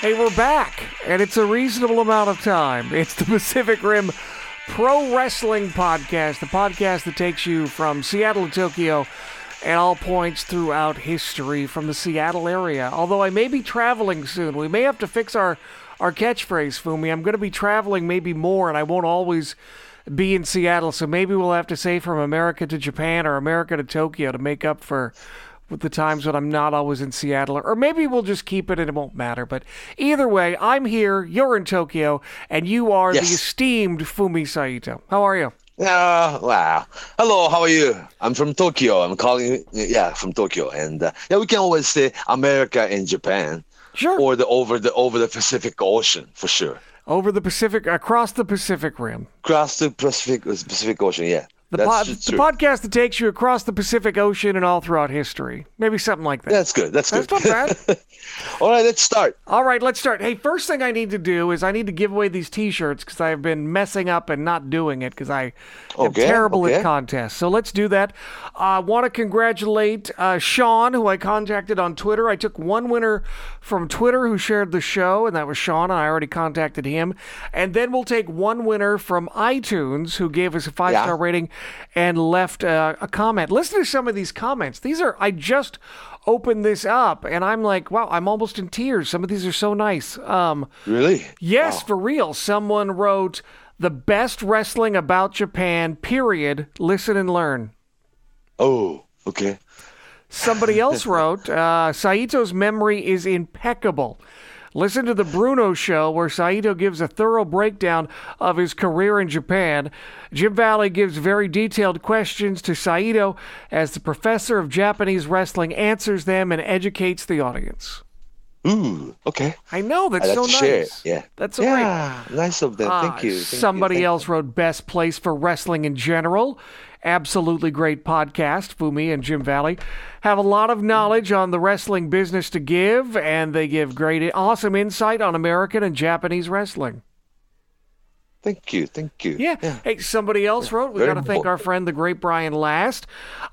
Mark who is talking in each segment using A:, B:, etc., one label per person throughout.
A: Hey, we're back, and it's a reasonable amount of time. It's the Pacific Rim Pro Wrestling Podcast, the podcast that takes you from Seattle to Tokyo at all points throughout history from the Seattle area. Although I may be traveling soon, we may have to fix our, our catchphrase, Fumi. I'm going to be traveling maybe more, and I won't always be in Seattle, so maybe we'll have to say from America to Japan or America to Tokyo to make up for with the times when I'm not always in Seattle, or maybe we'll just keep it and it won't matter. But either way, I'm here, you're in Tokyo, and you are
B: Yes.
A: the esteemed Fumi Saito. How are you?
B: Uh, wow. Hello, how are you? I'm from Tokyo. I'm calling, yeah, from Tokyo. And uh, yeah, we can always say America and Japan
A: Sure.
B: or the over the over the Pacific Ocean for sure.
A: Over the Pacific, across the Pacific Rim.
B: Across the Pacific Pacific Ocean, yeah.
A: The, pod, the podcast that takes you across the Pacific Ocean and all throughout history. Maybe something like that.
B: That's good. That's good.
A: That's not bad.
B: All right, let's start.
A: All right, let's start. Hey, first thing I need to do is I need to give away these T-shirts because I've been messing up and not doing it because I am
B: Okay,
A: terrible
B: okay.
A: at contests. So let's do that. I want to congratulate uh, Sean, who I contacted on Twitter. I took one winner from Twitter who shared the show, and that was Sean, and I already contacted him. And then we'll take one winner from iTunes who gave us a five star
B: Yeah.
A: rating and left uh, a comment. Listen to some of these comments. These are I just opened this up and I'm like, wow, I'm almost in tears. Some of these are so nice. Um,
B: Really?
A: yes, for real. Someone wrote the best wrestling about Japan. Period. Listen and learn.
B: Oh, okay.
A: Somebody else wrote, uh, Saito's memory is impeccable. Listen to the Bruno show where Saito gives a thorough breakdown of his career in Japan. Jim Valley gives very detailed questions to Saito as the professor of Japanese wrestling answers them and educates the audience.
B: Ooh, okay.
A: I know that's
B: I
A: so nice.
B: share it. Yeah.
A: That's so great.
B: yeah, nice of them. Thank
A: Ah,
B: you. Thank you,
A: Somebody
B: you.
A: else wrote best place for wrestling in general. Absolutely great podcast. Fumi and Jim Valley have a lot of knowledge on the wrestling business to give, and they give great, awesome insight on American and Japanese wrestling.
B: Thank you. Thank you.
A: Yeah. Hey, somebody else wrote, we got to thank our friend, the great Brian Last.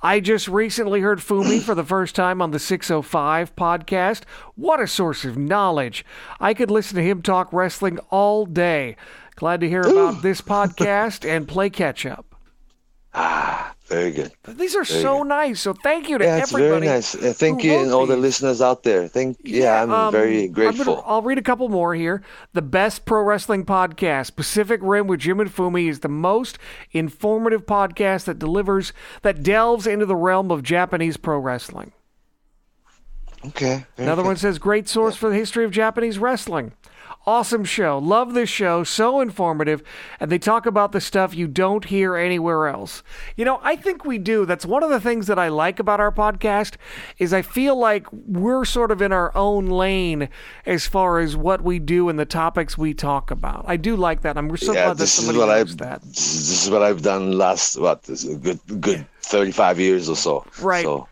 A: I just recently heard Fumi for the first time on the 605 podcast. What a source of knowledge. I could listen to him talk wrestling all day. Glad to hear about this podcast and play catch up.
B: Ah, very good.
A: These are so nice. So thank you to
B: Yeah, it's
A: everybody.
B: very nice. Uh, thank you, and all the listeners out there. Thank. Yeah, I'm
A: um,
B: very
A: I'm
B: grateful.
A: gonna- I'll read a couple more here. The best pro wrestling podcast, Pacific Rim with Jim and Fumi, is the most informative podcast that delivers that delves into the realm of Japanese pro wrestling.
B: okay.
A: Another
B: good.
A: one says great source for the history of Japanese wrestling. Awesome show. Love this show. So informative. And they talk about the stuff you don't hear anywhere else. You know, I think we do. That's one of the things that I like about our podcast is I feel like we're sort of in our own lane as far as what we do and the topics we talk about. I do like that. I'm so
B: yeah,
A: glad that
B: this is
A: somebody
B: what I've.
A: that.
B: This is what I've done last what this is a good good 35 years or so.
A: Right.
B: So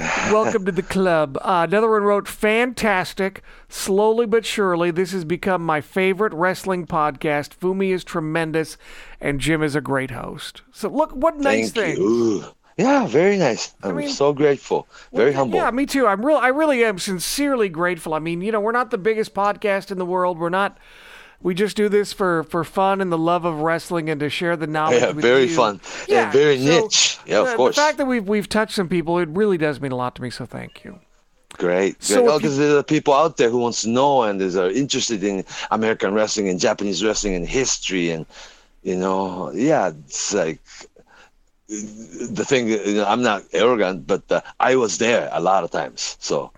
A: Welcome to the club. Uh, another one wrote, fantastic. Slowly but surely, this has become my favorite wrestling podcast. Fumi is tremendous, and Jim is a great host. So, look, what nice
B: thank
A: thing.
B: Yeah, very nice. I'm
A: mean-
B: so grateful. Very humble.
A: Yeah, me too. I'm real. I really am sincerely grateful. I mean, you know, we're not the biggest podcast in the world. We're not. We just do this for for fun and the love of wrestling and to share the knowledge.
B: Yeah, very
A: you.
B: fun. Yeah, very niche. Yeah, of
A: the,
B: course.
A: The fact that we've we've touched some people, it really does mean a lot to me. So thank you.
B: Great.
A: So
B: Great.
A: if
B: because there are people out there who wants to know and is are interested in American wrestling and Japanese wrestling and history and you know, yeah, it's like the thing. You know, I'm not arrogant, but uh, I was there a lot of times, so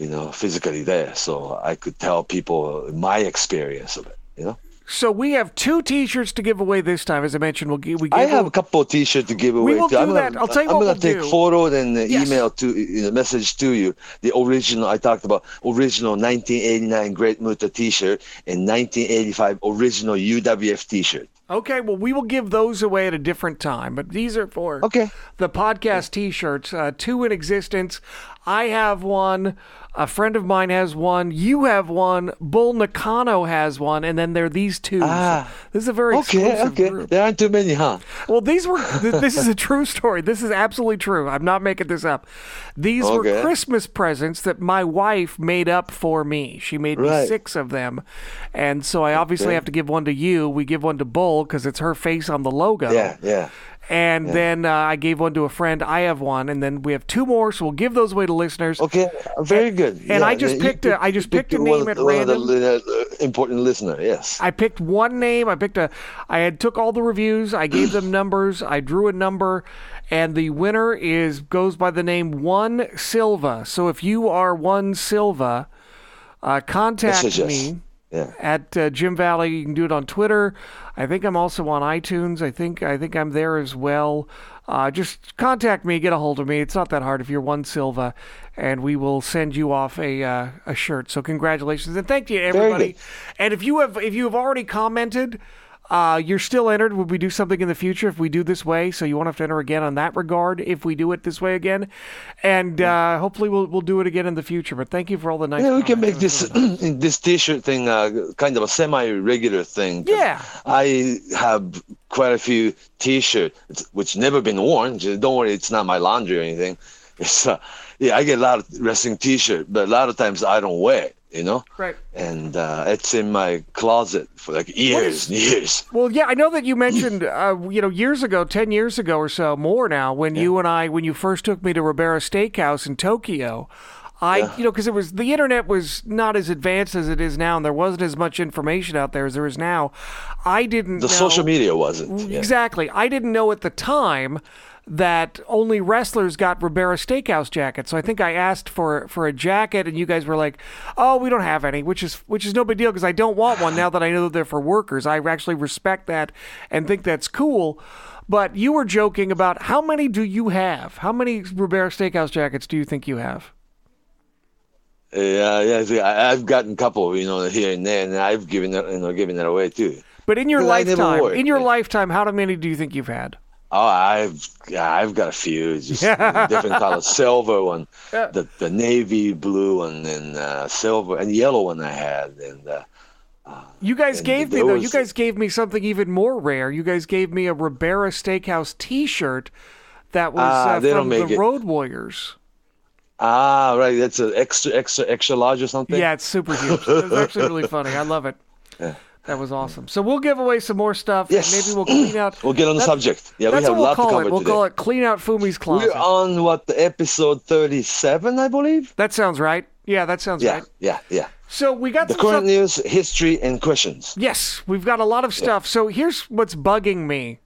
B: you know, physically there, so I could tell people my experience of it. You know,
A: So we have two T-shirts to give away this time. As I mentioned, we'll give we give
B: I have a couple of T-shirts to give away.
A: We will
B: too. I'm
A: do
B: gonna,
A: that. I'll tell you
B: I'm
A: what
B: gonna
A: we'll
B: take
A: do.
B: photo and uh,
A: Yes.
B: email to you know, message to you the original. I talked about original 1989 Great Muta T-shirt and 1985 original UWF T-shirt.
A: Okay, well, we will give those away at a different time, but these are for
B: Okay.
A: the podcast T-shirts. Uh, two in existence. I have one. A friend of mine has one. You have one. Bull Nakano has one, and then there are these two.
B: Ah.
A: this is a very
B: Okay, okay.
A: group.
B: There aren't too many, huh?
A: Well, these were. th- this is a true story. This is absolutely true. I'm not making this up. These were Christmas presents that my wife made up for me. She made me six of them, and so I obviously
B: Okay.
A: have to give one to you. We give one to Bull because it's her face on the logo.
B: Yeah, yeah.
A: And then uh, I gave one to a friend. I have one, and then we have two more. So we'll give those away to listeners.
B: Okay, very good.
A: and I just picked a-
B: picked-
A: I just
B: you
A: picked a name
B: of-
A: at
B: one of the
A: random.
B: uh, important listener. Yes.
A: I picked one name. I picked a. I had took all the reviews. I gave them numbers. I drew a number, and the winner is goes by the name One Silva. So if you are One Silva, uh, contact
B: Yes, yes, yes.
A: me
B: Yeah.
A: at uh, Jim Valley. You can do it on Twitter. I think I'm also on iTunes. I think I think I'm there as well. Uh, just contact me, get a hold of me. It's not that hard if you're one Silva, and we will send you off a uh, a shirt. So congratulations and thank you everybody. And if you have if you have already commented. Uh, you're still entered. Would we do something in the future if we do this way? So you won't have to enter again on that regard if we do it this way again, and uh, hopefully we'll we'll do it again in the future. But thank you for all the nice.
B: Yeah, we can make this this T-shirt thing uh, kind of a semi-regular thing.
A: Yeah.
B: I have quite a few T-shirts which never been worn. Just don't worry, it's not my laundry or anything. It's uh, yeah, I get a lot of wrestling T-shirt, but a lot of times I don't wear it. You know,
A: Right.
B: and uh, it's in my closet for like years and years.
A: Well, yeah, I know that you mentioned, uh, you know, years ago, ten years ago or so, more now, when you and I, when you first took me to Ribera Steakhouse in Tokyo, I, you know, because it was the internet was not as advanced as it is now, and there wasn't as much information out there as there is now. I didn't.
B: The
A: know,
B: social media wasn't. Yeah.
A: Exactly. I didn't know at the time that only wrestlers got Ribera Steakhouse jackets. So I think I asked for for a jacket, and you guys were like, "Oh, we don't have any," which is which is no big deal because I don't want one now that I know that they're for workers. I actually respect that and think that's cool. But you were joking about how many do you have? How many Ribera Steakhouse jackets do you think you have?
B: Yeah, yeah. I, I've gotten a couple, you know, here and there, and I've given it, you know, given it away too.
A: But in your
B: 'Cause I never
A: lifetime, in your
B: yeah.
A: lifetime, how many do you think you've had?
B: Oh, I've I've got a few, just different colors. Silver one,
A: Yeah.
B: the the navy blue one, and uh, silver and yellow one I had, and uh,
A: You guys
B: And
A: gave me though.
B: was-
A: You guys gave me something even more rare. You guys gave me a Ribera Steakhouse T-shirt that was
B: Ah,
A: uh, from the
B: it.
A: Road Warriors.
B: Ah, right, that's an extra extra extra large or something.
A: Yeah, it's super huge. It was actually really funny. I love it. That was awesome. So we'll give away some more stuff. and
B: Yes.
A: maybe we'll clean out.
B: We'll get on the
A: That-
B: subject. Yeah, we have a lot to
A: call
B: cover
A: it. We'll
B: today.
A: call it "Clean Out Fumi's Closet."
B: We're on what episode thirty-seven, I believe.
A: That sounds right. Yeah, that sounds
B: Yeah,
A: right.
B: yeah, yeah.
A: So we got
B: The
A: some stuff-
B: current news, history, and questions.
A: Yes, we've got a lot of stuff. So here's what's bugging me.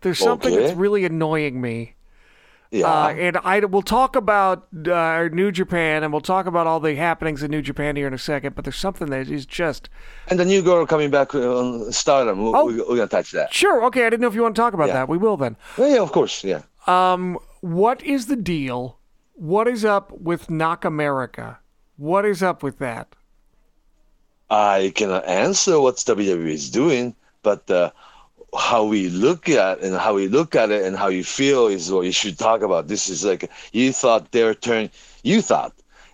A: There's something
B: Okay.
A: that's really annoying me.
B: Yeah,
A: Uh, and I we'll talk about uh, New Japan and we'll talk about all the happenings in New Japan here in a second. But there's something that is just
B: and the new girl coming back on Stardom. We-
A: Oh.
B: we- We're gonna touch that.
A: sure okay. I didn't know if you want to talk about
B: Yeah.
A: that. We will then.
B: Yeah, yeah, of course. Yeah. Um.
A: What is the deal? What is up with Nakamerica? What is up with that?
B: I cannot answer what WWE is doing, but uh, how we look at and how we look at it and how you feel is what you should talk about. This is like you thought they're turn you thought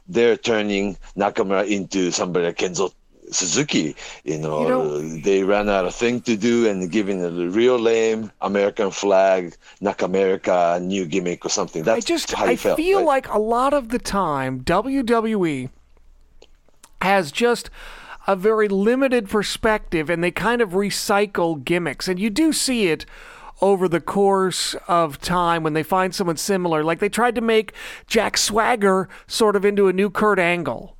B: they're turning Nakamura into somebody like Kenzo Suzuki. You know,
A: You know-
B: they ran out of thing to do and giving a real lame American flag, Nakamerica new gimmick or something.
A: I just I
B: felt,
A: feel
B: right?
A: like a lot of the time WWE has just a very limited perspective and they kind of recycle gimmicks. And you do see it over the course of time when they find someone similar. Like they tried to make Jack Swagger sort of into a new Kurt Angle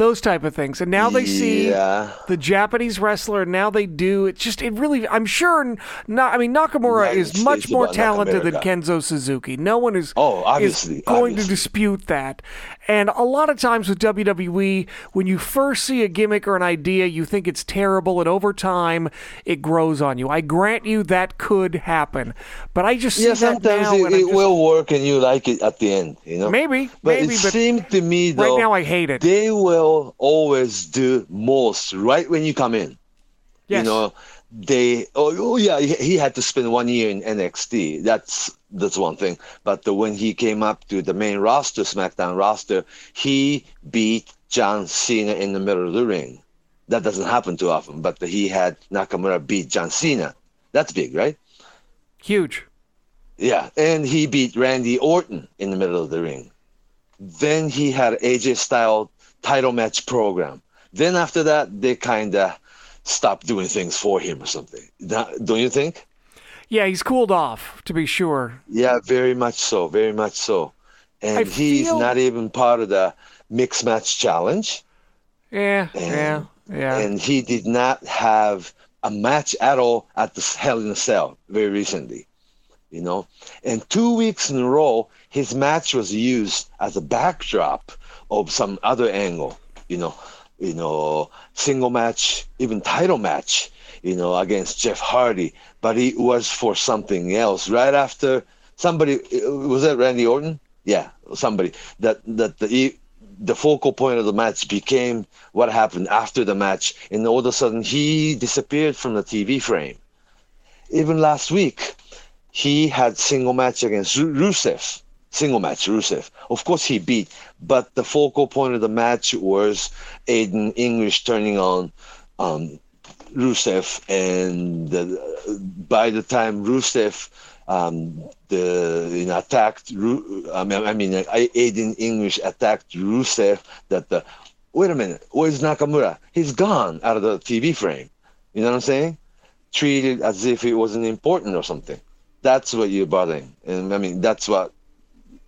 A: those type of things and now they see the Japanese wrestler and now they do it's just it really I'm sure not I mean Nakamura
B: United
A: is much more talented than Kenzo Suzuki no one is
B: Oh,
A: is
B: obviously,
A: going to dispute that. And a lot of times with WWE, when you first see a gimmick or an idea, you think it's terrible, and over time, it grows on you. I grant you that could happen, but I just see
B: Yeah, sometimes it, it
A: just-
B: will work and you like it at the end, you know.
A: maybe,
B: But
A: maybe,
B: it
A: but
B: seemed to me though,
A: right now I hate it.
B: they will always do most right when you come in.
A: Yes.
B: You know, they oh, oh yeah he, he had to spend one year in NXT. That's that's one thing. But the, when he came up to the main roster, SmackDown roster, he beat John Cena in the middle of the ring. That doesn't happen too often. But he had Nakamura beat John Cena. That's big, right?
A: Huge.
B: Yeah, and he beat Randy Orton in the middle of the ring. Then he had AJ Styles title match program. Then after that, they kind of stopped doing things for him or something. Don't you think?
A: Yeah, he's cooled off, to be sure.
B: Yeah, very much so. Very much so. And I he's feel... not even part of the mixed match challenge.
A: Yeah, and, yeah, yeah.
B: And he did not have a match at all at the Hell in a Cell very recently you know. And two weeks in a row, his match was used as a backdrop of some other angle, you know, you know, single match, even title match, you know, against Jeff Hardy. But it was for something else. Right after somebody was that Randy Orton? Yeah, somebody that that the the focal point of the match became what happened after the match, and all of a sudden he disappeared from the TV frame. Even last week, he had single match against Rusev. Single match, Rusev. Of course, he beat, but the focal point of the match was Aiden English turning on um, Rusev, and the, by the time Rusev um, the you know, attacked, I mean, I mean, Aiden English attacked Rusev. That the wait a minute, where's Nakamura? He's gone out of the TV frame. You know what I'm saying? Treated as if it wasn't important or something that's what you're bothering and i mean that's what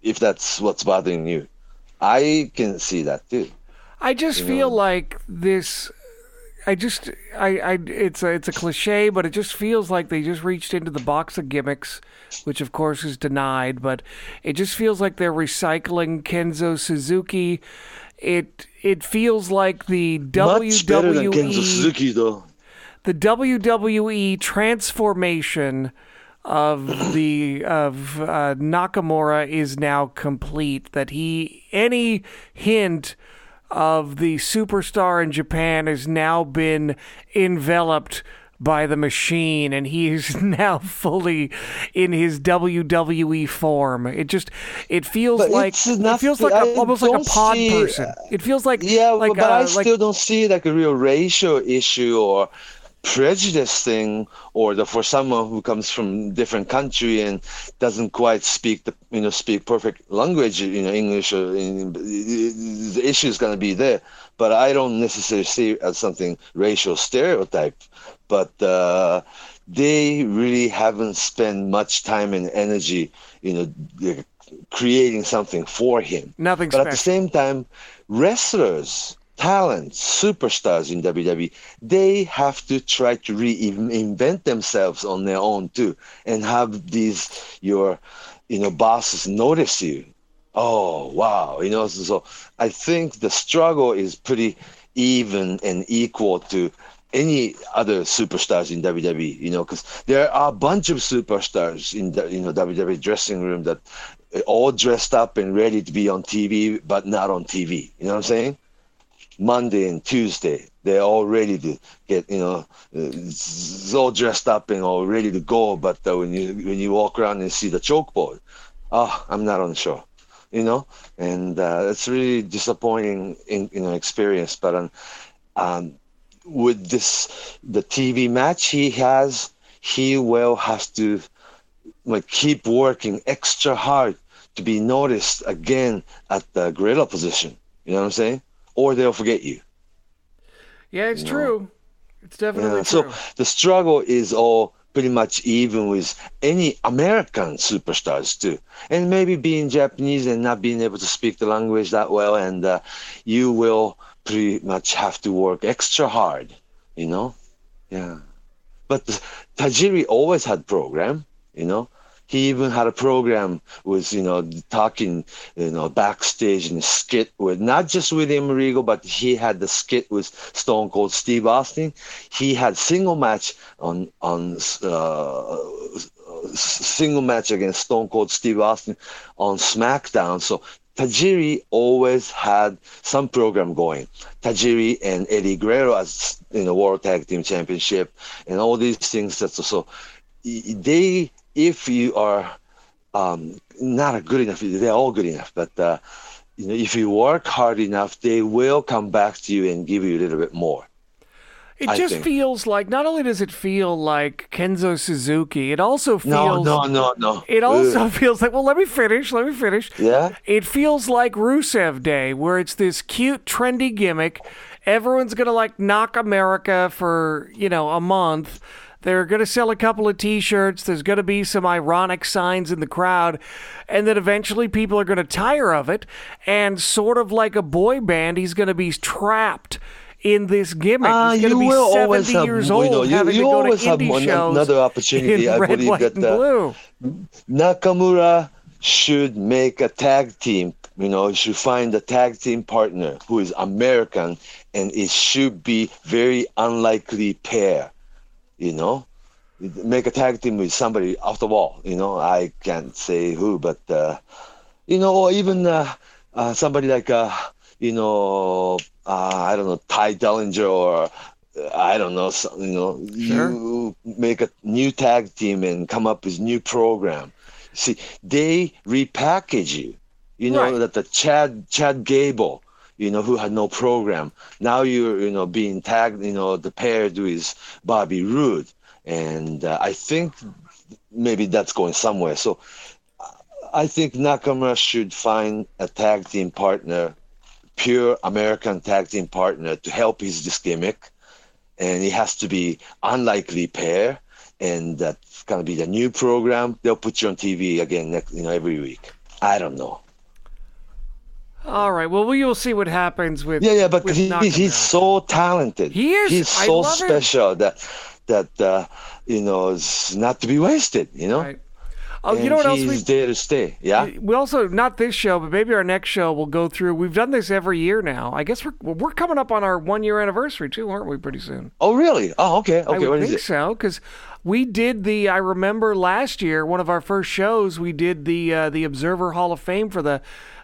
B: if that's what's bothering you i can see that too
A: i just you feel know? like this i just i i it's a it's a cliche but it just feels like they just reached into the box of gimmicks which of course is denied but it just feels like they're recycling kenzo suzuki it it feels like the
B: Much WWE better than Kenzo Suzuki though.
A: The WWE transformation of the of uh, Nakamura is now complete. That he any hint of the superstar in Japan has now been enveloped by the machine and he is now fully in his WWE form. It just it feels but like it feels like a, almost like a pod see, person. It feels like
B: yeah,
A: like,
B: but
A: uh,
B: I still don't see like a real racial issue or prejudice thing or the for someone who comes from different country and doesn't quite speak the you know speak perfect language you know english or in, the issue is going to be there. But i don't necessarily see it as something racial stereotype. But uh, they really haven't spent much time and energy you know creating something for him.
A: Nothing
B: but
A: special.
B: at the same time wrestlers talents, superstars in WWE, they have to try to reinvent themselves on their own too, and have these your, you know, bosses notice you. Oh wow, you know. So, I think the struggle is pretty even and equal to any other superstars in WWE. You know, because there are a bunch of superstars in the you know WWE dressing room that eh, all dressed up and ready to be on TV, but not on TV. You know what I'm saying? Monday and Tuesday. They're all ready to get, you know, it's all dressed up and all ready to go. But uh, when you when you walk around and see the chalkboard, oh, I'm not on the show, you know, and uh, it's really disappointing in you know experience. But um, um, with this the TV match he has, he will have to like keep working extra hard to be noticed again at the gorilla position. You know what I'm saying? Or they'll forget you.
A: Yeah, it's you true. Know? It's definitely yeah, true.
B: So the struggle is all pretty much even with any American superstars too, and maybe being Japanese and not being able to speak the language that well, and uh, you will pretty much have to work extra hard, you know. Yeah, but Tajiri always had program, you know he even had a program with you know talking you know backstage and skit with not just William Regal, but he had the skit with Stone Cold Steve Austin. He had single match on on uh, single match against Stone Cold Steve Austin on SmackDown. So Tajiri always had some program going. Tajiri and Eddie Guerrero as you know World Tag Team Championship and all these things. That's so they if you are um, not good enough, they're all good enough, but. Uh, you know, if you work hard enough, they will come back to you and give you a little bit more.
A: It
B: I
A: just
B: think.
A: feels like not only does it feel like Kenzo Suzuki, it also
B: No,
A: feels
B: no, no, no.
A: it also
B: Ugh.
A: feels like well let me finish, let me finish.
B: Yeah.
A: It feels like Rusev Day, where it's this cute, trendy gimmick. Everyone's gonna like Nakamerica for you know a month. They're gonna sell a couple of T-shirts. There's gonna be some ironic signs in the crowd, and then eventually people are gonna tire of it. And sort of like a boy band, he's gonna be trapped in this gimmick.
B: Ah,
A: he's gonna
B: you
A: be
B: will
A: 70
B: always have,
A: years
B: you know, you,
A: having
B: you
A: to go
B: always
A: to
B: have
A: indie
B: one,
A: shows
B: another opportunity. I
A: red,
B: believe that uh. Nakamura should make a tag team. You know, should find a tag team partner who is American, and it should be very unlikely pair. You know, make a tag team with somebody off the wall. You know, I can't say who, but uh, you know, or even uh, uh, somebody like uh, you know, uh, I don't know, Tye Dillinger or uh, I don't know, you know,
A: Sure.
B: you make a new tag team and come up with new program. See, they repackage you. You know
A: Right.
B: that the Chad Chad Gable, you know, who had no program. Now you're, you know, being tagged, you know, the paired with Bobby Roode, and uh, I think maybe that's going somewhere. So I think Nakamura should find a tag team partner, pure American tag team partner to help his this gimmick, and it has to be unlikely pair, and that's gonna be the new program. They'll put you on TV again, next, you know, every week. I don't know.
A: All right. Well, we will see what happens with
B: Yeah, yeah, but he, he's so talented.
A: He is.
B: He's
A: I
B: so special that that uh, you know is not to be wasted. You know.
A: Right. Oh,
B: And
A: you know what else
B: he's there to stay. Yeah.
A: we also not this show, but maybe our next show we'll go through. We've done this every year now. I guess we're we're coming up on our one year anniversary too, aren't we? Pretty soon.
B: Oh, really? Oh, okay. Okay.
A: would
B: What is
A: think so because we did the. I remember last year one of our first shows. We did the uh, the Observer Hall of Fame for the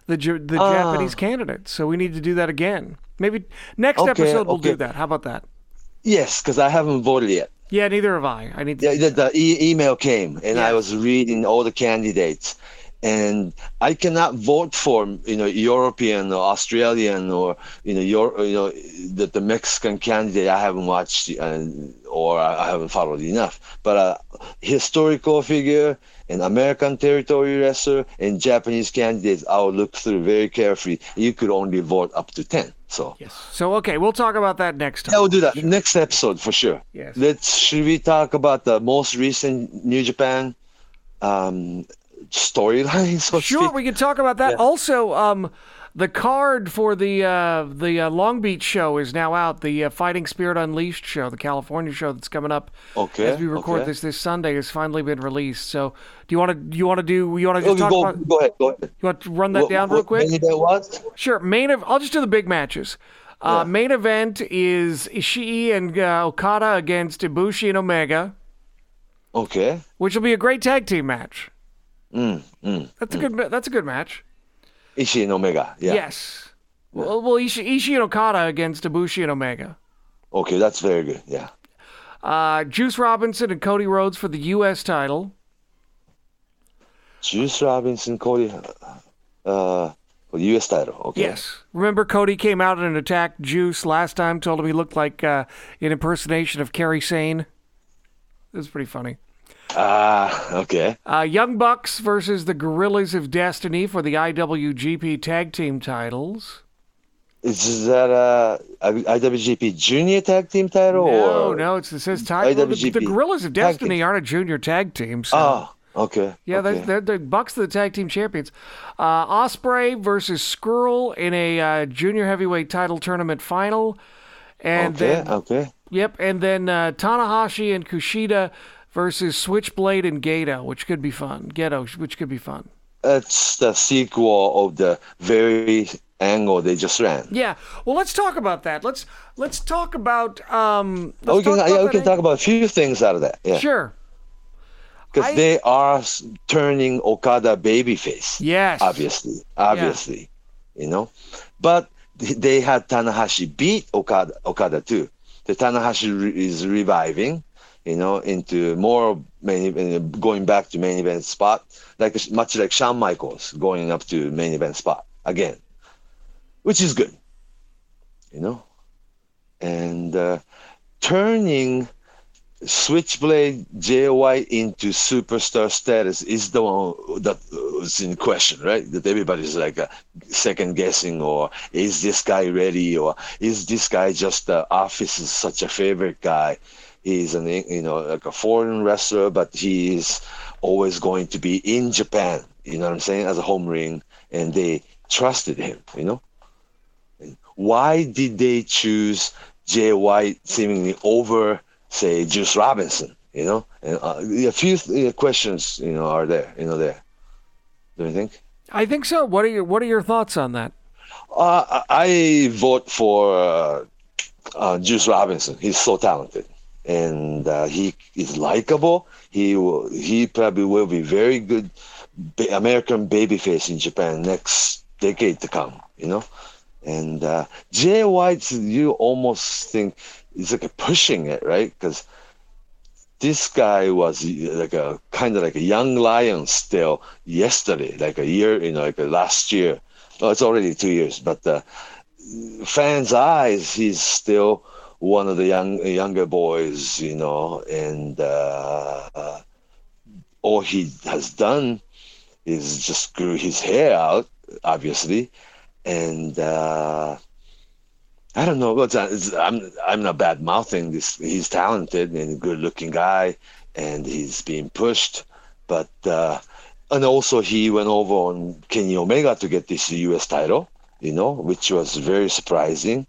A: the the
B: Ah.
A: Japanese candidates. So we need to do that again. Maybe next
B: Okay,
A: episode we'll do that. How about that?
B: Yes, because I haven't voted yet.
A: Yeah, neither have I. I need to.
B: Yeah, the, the e- email came, and I was reading all the candidates, and I cannot vote for you know European or Australian or you know your you know the, the Mexican candidate. I haven't watched uh, or I haven't followed enough, but uh, historical figure. An American territory wrestler and Japanese candidates, I'll look through very carefully. You could only vote up to ten, so
A: Yes. So okay, we'll talk about that next time.
B: yeah, we'll do that next episode for sure.
A: Yes.
B: Let's should we talk about the most recent New Japan um, storyline? So
A: Sure, we can talk about that.
B: Yeah.
A: Also, um, the card for the uh, the uh, Long Beach show is now out. The uh, Fighting Spirit Unleashed show, the California show that's coming up
B: Okay,
A: as we record
B: okay.
A: this this Sunday, has finally been released. So, do you want to do you want to do you want to
B: Oh,
A: talk
B: go,
A: about?
B: go ahead. Go ahead.
A: You want to run that
B: What-
A: down real quick? Sure. Main. Ev- I'll just do the big matches. Uh,
B: Yeah.
A: Main event is Ishii and uh, Okada against Ibushi and Omega,
B: Okay.
A: which will be a great tag team match.
B: Mm, mm.
A: That's a good. That's a good match.
B: Ishii and Omega. Yeah.
A: Yes. Well, well Ishii, Ishii and Okada against Ibushi and Omega.
B: Okay, that's very good. Yeah.
A: Uh, Juice Robinson and Cody Rhodes for the U.S. title.
B: Juice Robinson, Cody, uh, for the U.S. title. Okay.
A: Yes. Remember, Cody came out and attacked Juice last time, told him he looked like uh, an impersonation of Kerry Sane. It was pretty funny.
B: Ah, okay.
A: Uh, Young Bucks versus the Gorillas of Destiny for the IWGP Tag Team titles.
B: Is that uh, a IWGP Junior Tag Team title
A: No, no, it's, it says tag. the, the Gorillas of Destiny aren't a junior tag team. So.
B: Oh, okay.
A: Yeah,
B: okay.
A: they're, they're the Bucks are the tag team champions. Uh, Ospreay versus Scurll in a uh, junior heavyweight title tournament final, and
B: okay.
A: then
B: okay.
A: yep, and then uh, Tanahashi and Kushida versus Switchblade and Gedo, which could be fun. Gedo, which could be fun.
B: It's the sequel of the very angle they just ran.
A: Yeah. Well, let's talk about that. Let's let's talk about. Um, let's
B: Oh, we can,
A: talk
B: yeah,
A: about
B: we can talk about a few things out of that. Yeah.
A: Sure.
B: because they are turning Okada babyface.
A: Yes.
B: obviously, obviously, you know. But they had Tanahashi beat Okada, Okada too. The Tanahashi re- is reviving, you know, into more main going back to main event spot, like much like Shawn Michaels going up to main event spot again, which is good, you know, and uh, turning Switchblade White into superstar status is the one that was in question, right? That everybody's like uh, second guessing, or is this guy ready, or is this guy just the office is such a favorite guy? He's an you know like a foreign wrestler, but he is always going to be in Japan. You know what I'm saying? As a home ring, and they trusted him. You know, why did they choose Jay White seemingly over? say Juice Robinson, you know, and uh, a few uh, questions, you know, are there, you know, there. Do you think?
A: I think so. What are your What are your thoughts on that?
B: Uh, I vote for uh, uh, Juice Robinson. He's so talented, and uh, he is likable. He will, he probably will be very good ba- American babyface in Japan next decade to come. You know, and uh, Jay White, you almost think he's like pushing it, right? Because this guy was like a kind of like a young lion still yesterday, like a year, you know, like last year. Oh, it's already two years, but uh, fans' eyes, he's still one of the young younger boys, you know, and uh, uh, all he has done is just grew his hair out, obviously, and. Uh, I don't know. But I'm I'm not bad mouthing this. He's talented and a good looking guy, and he's being pushed. But uh, and also he went over on Kenny Omega to get this U.S. title, you know, which was very surprising,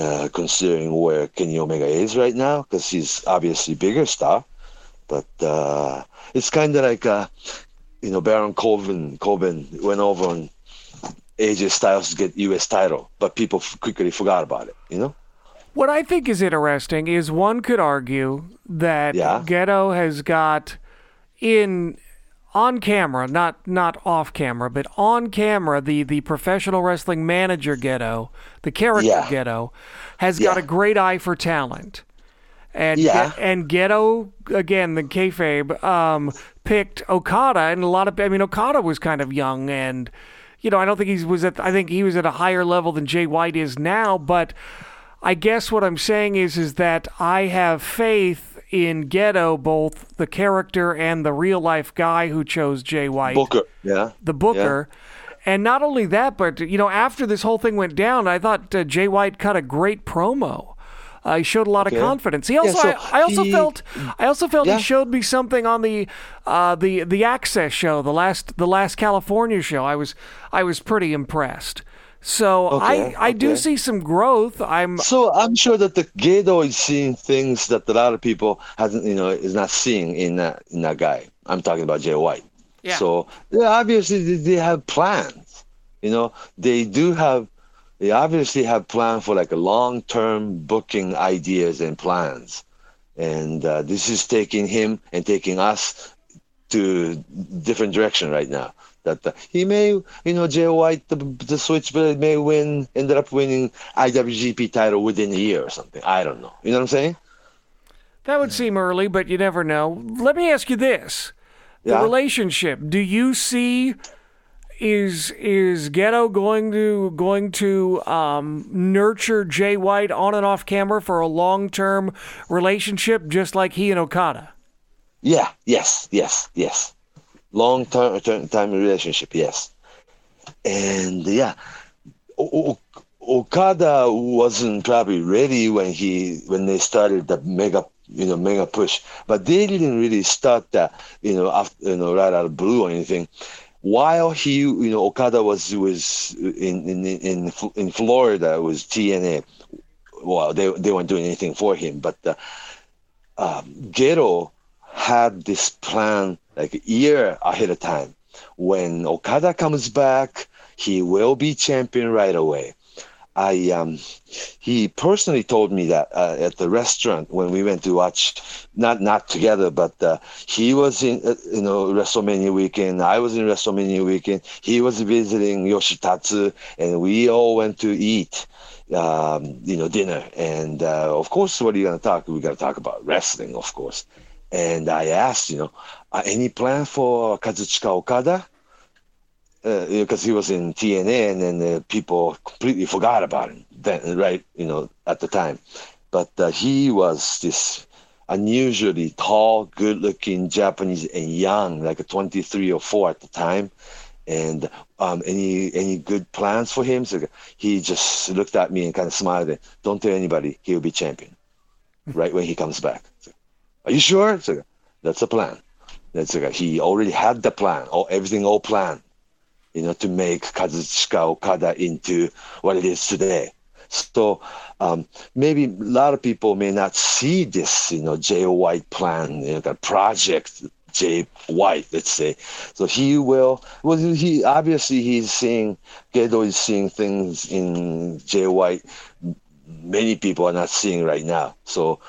B: uh, considering where Kenny Omega is right now, because he's obviously bigger star. But uh, it's kind of like, uh, you know, Baron Corbin Corbin went over on AJ Styles to get U.S. title, but people f- quickly forgot about it. You know.
A: What I think is interesting is one could argue that
B: Yeah.
A: Gedo has got in on camera, not not off camera, but on camera, the the professional wrestling manager Gedo, the character
B: Yeah.
A: Gedo, has got a great eye for talent. And
B: Yeah.
A: And Gedo again, the kayfabe um, picked Okada, and a lot of I mean Okada was kind of young, and you know I don't think he was at I think he was at a higher level than Jay White is now, but I guess what I'm saying is is that I have faith in Gedo, both the character and the real life guy who chose Jay White
B: Booker. Yeah.
A: the Booker. And not only that, but you know, after this whole thing went down, I thought uh, Jay White cut a great promo. Uh, he showed a lot
B: Okay.
A: of confidence. He also,
B: so
A: I, I also
B: he-
A: felt, I also felt
B: Yeah.
A: he showed me something on the, uh, the the Access show, the last the last California show. I was I was pretty impressed. So
B: Okay,
A: I I do see some growth. I'm
B: So I'm sure that the Gedo is seeing things that a lot of people hasn't, you know, is not seeing in that in that guy. I'm talking about Jay White.
A: Yeah.
B: So yeah, obviously they- have plans. You know, they do have. They obviously have plans for like a long-term booking ideas and plans, and uh, this is taking him and taking us to different direction right now. That uh, he may, you know, Jay White, the, the Switchblade may win, ended up winning IWGP title within a year or something. I don't know. You know what I'm saying?
A: that would seem early, but you never know. Let me ask you this: the
B: Yeah.
A: relationship. Do you see? Is is Gedo going to going to um, nurture Jay White on and off camera for a long term relationship, just like he and Okada?
B: Yeah. Yes. Yes. Yes. Long term time relationship. Yes. And yeah, o- o- Okada wasn't probably ready when he when they started the mega you know mega push, but they didn't really start that you know after you know right out of blue or anything. While he you know Okada was was in in in in Florida was TNA. Well, they they weren't doing anything for him, but uh, um, Gedo had this plan like a year ahead of time. When Okada comes back, he will be champion right away. I um, he personally told me that uh, at the restaurant when we went to watch, not not together, but uh, he was in uh, you know WrestleMania weekend. I was in WrestleMania weekend. He was visiting Yoshitatsu, and we all went to eat, um, you know, dinner. And uh, of course, what are you gonna talk? We're gonna talk about wrestling, of course. And I asked, you know, uh, any plan for Kazuchika Okada? because uh, he was in TNA, and then people completely forgot about him then, right? You know, at the time. But uh, he was this unusually tall, good-looking Japanese and young, like a 23 or 4 at the time. And um, any any good plans for him? So he just looked at me and kind of smiled. And, Don't tell anybody. He'll be champion, right when he comes back. So, Are you sure? So, That's a plan. That's okay. He already had the plan. All everything all planned you know, to make Kazuchika Okada into what it is today. So um, maybe a lot of people may not see this, you know, Jay White plan, you know, the project Jay White, let's say. So he will. Well, he obviously he's seeing Gedo is seeing things in Jay White. Many people are not seeing right now. So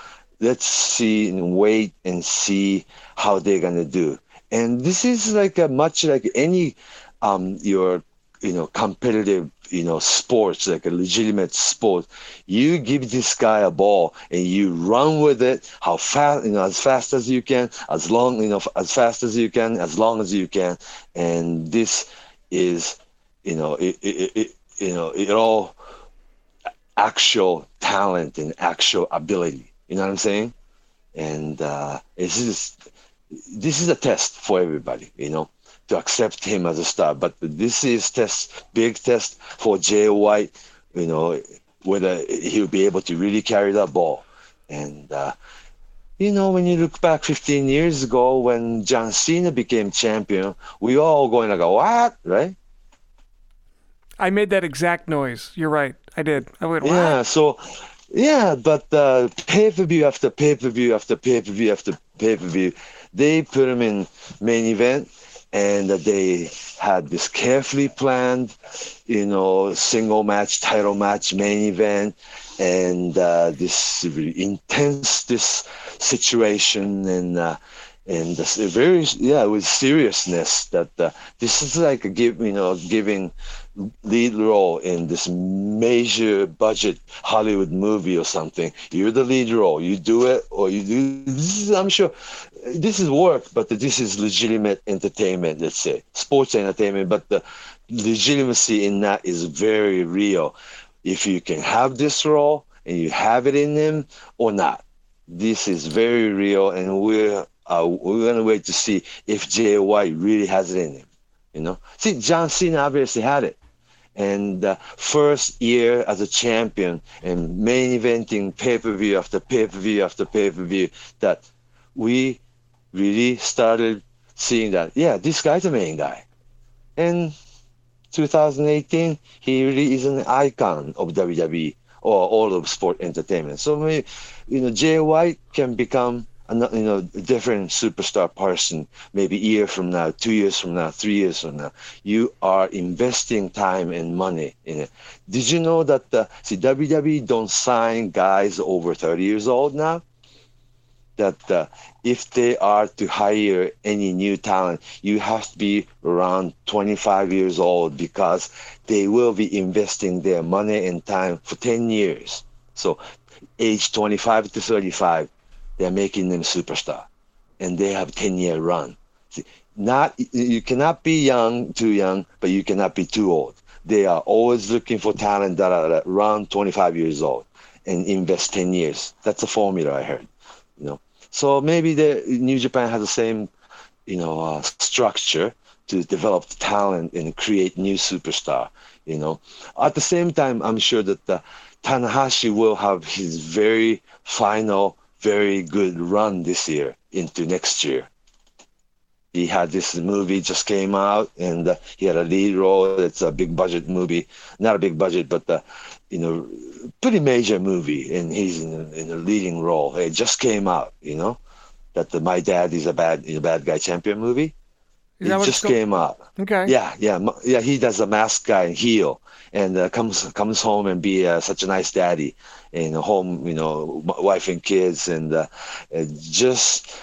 B: let's see and wait and see how they're gonna do. And this is like a much like any um, your you know competitive you know sports like a legitimate sport. You give this guy a ball and you run with it how fast you know as fast as you can as long you know as fast as you can as long as you can. And this is you know it, it, it you know it all actual talent and actual ability you know what i'm saying and uh this is this is a test for everybody you know to accept him as a star. But this is test, big test for Jay White. You know whether he'll be able to really carry that ball. And uh, you know, when you look back 15 years ago when John Cena became champion, we all going like, "What?" Right?
A: I made that exact noise. You're right. I did. I went.
B: Yeah. So. Yeah, but uh, pay per view after pay per view after pay per view after pay per view, they put him in main event and they had this carefully planned, you know, single match, title match, main event, and uh, this really intense this situation and uh, and this very yeah with seriousness that uh, this is like a give you know giving lead role in this major budget Hollywood movie or something. You're the lead role. You do it or you do. This is, I'm sure this is work, but this is legitimate entertainment. Let's say sports entertainment, but the legitimacy in that is very real. If you can have this role and you have it in them or not, this is very real, and we're uh, we're gonna wait to see if Jay White really has it in him. You know, see, John Cena obviously had it and uh, first year as a champion and main eventing pay-per-view after pay-per-view after pay-per-view that we really started seeing that yeah this guy's the main guy. And 2018 he really is an icon of WWE or all of sport entertainment. So maybe you know Jay White can become you know, a different superstar person, maybe a year from now, two years from now, three years from now. You are investing time and money in it. Did you know that the see WWE don't sign guys over 30 years old now? That uh, if they are to hire any new talent, you have to be around 25 years old because they will be investing their money and time for 10 years. So age 25 to 35 they're making them superstar, and they have ten year run. See, not you cannot be young, too young, but you cannot be too old. They are always looking for talent that are around 25 years old and invest 10 years. That's a formula I heard. You know, so maybe the New Japan has the same, you know, uh, structure to develop talent and create new superstar. You know, at the same time, I'm sure that the Tanahashi will have his very final very good run this year into next year. He had this movie just came out, and uh, he had a lead role. It's a big budget movie, not a big budget, but uh, you know, pretty major movie, and he's in a, in a leading role. It just came out, you know, that the My Dad is a bad, a bad guy champion movie. It
A: that what it's
B: just came up.
A: Okay.
B: Yeah, yeah, yeah. He does a mask guy and heel, and uh, comes comes home and be uh, such a nice daddy, and home, you know, wife and kids, and uh, and just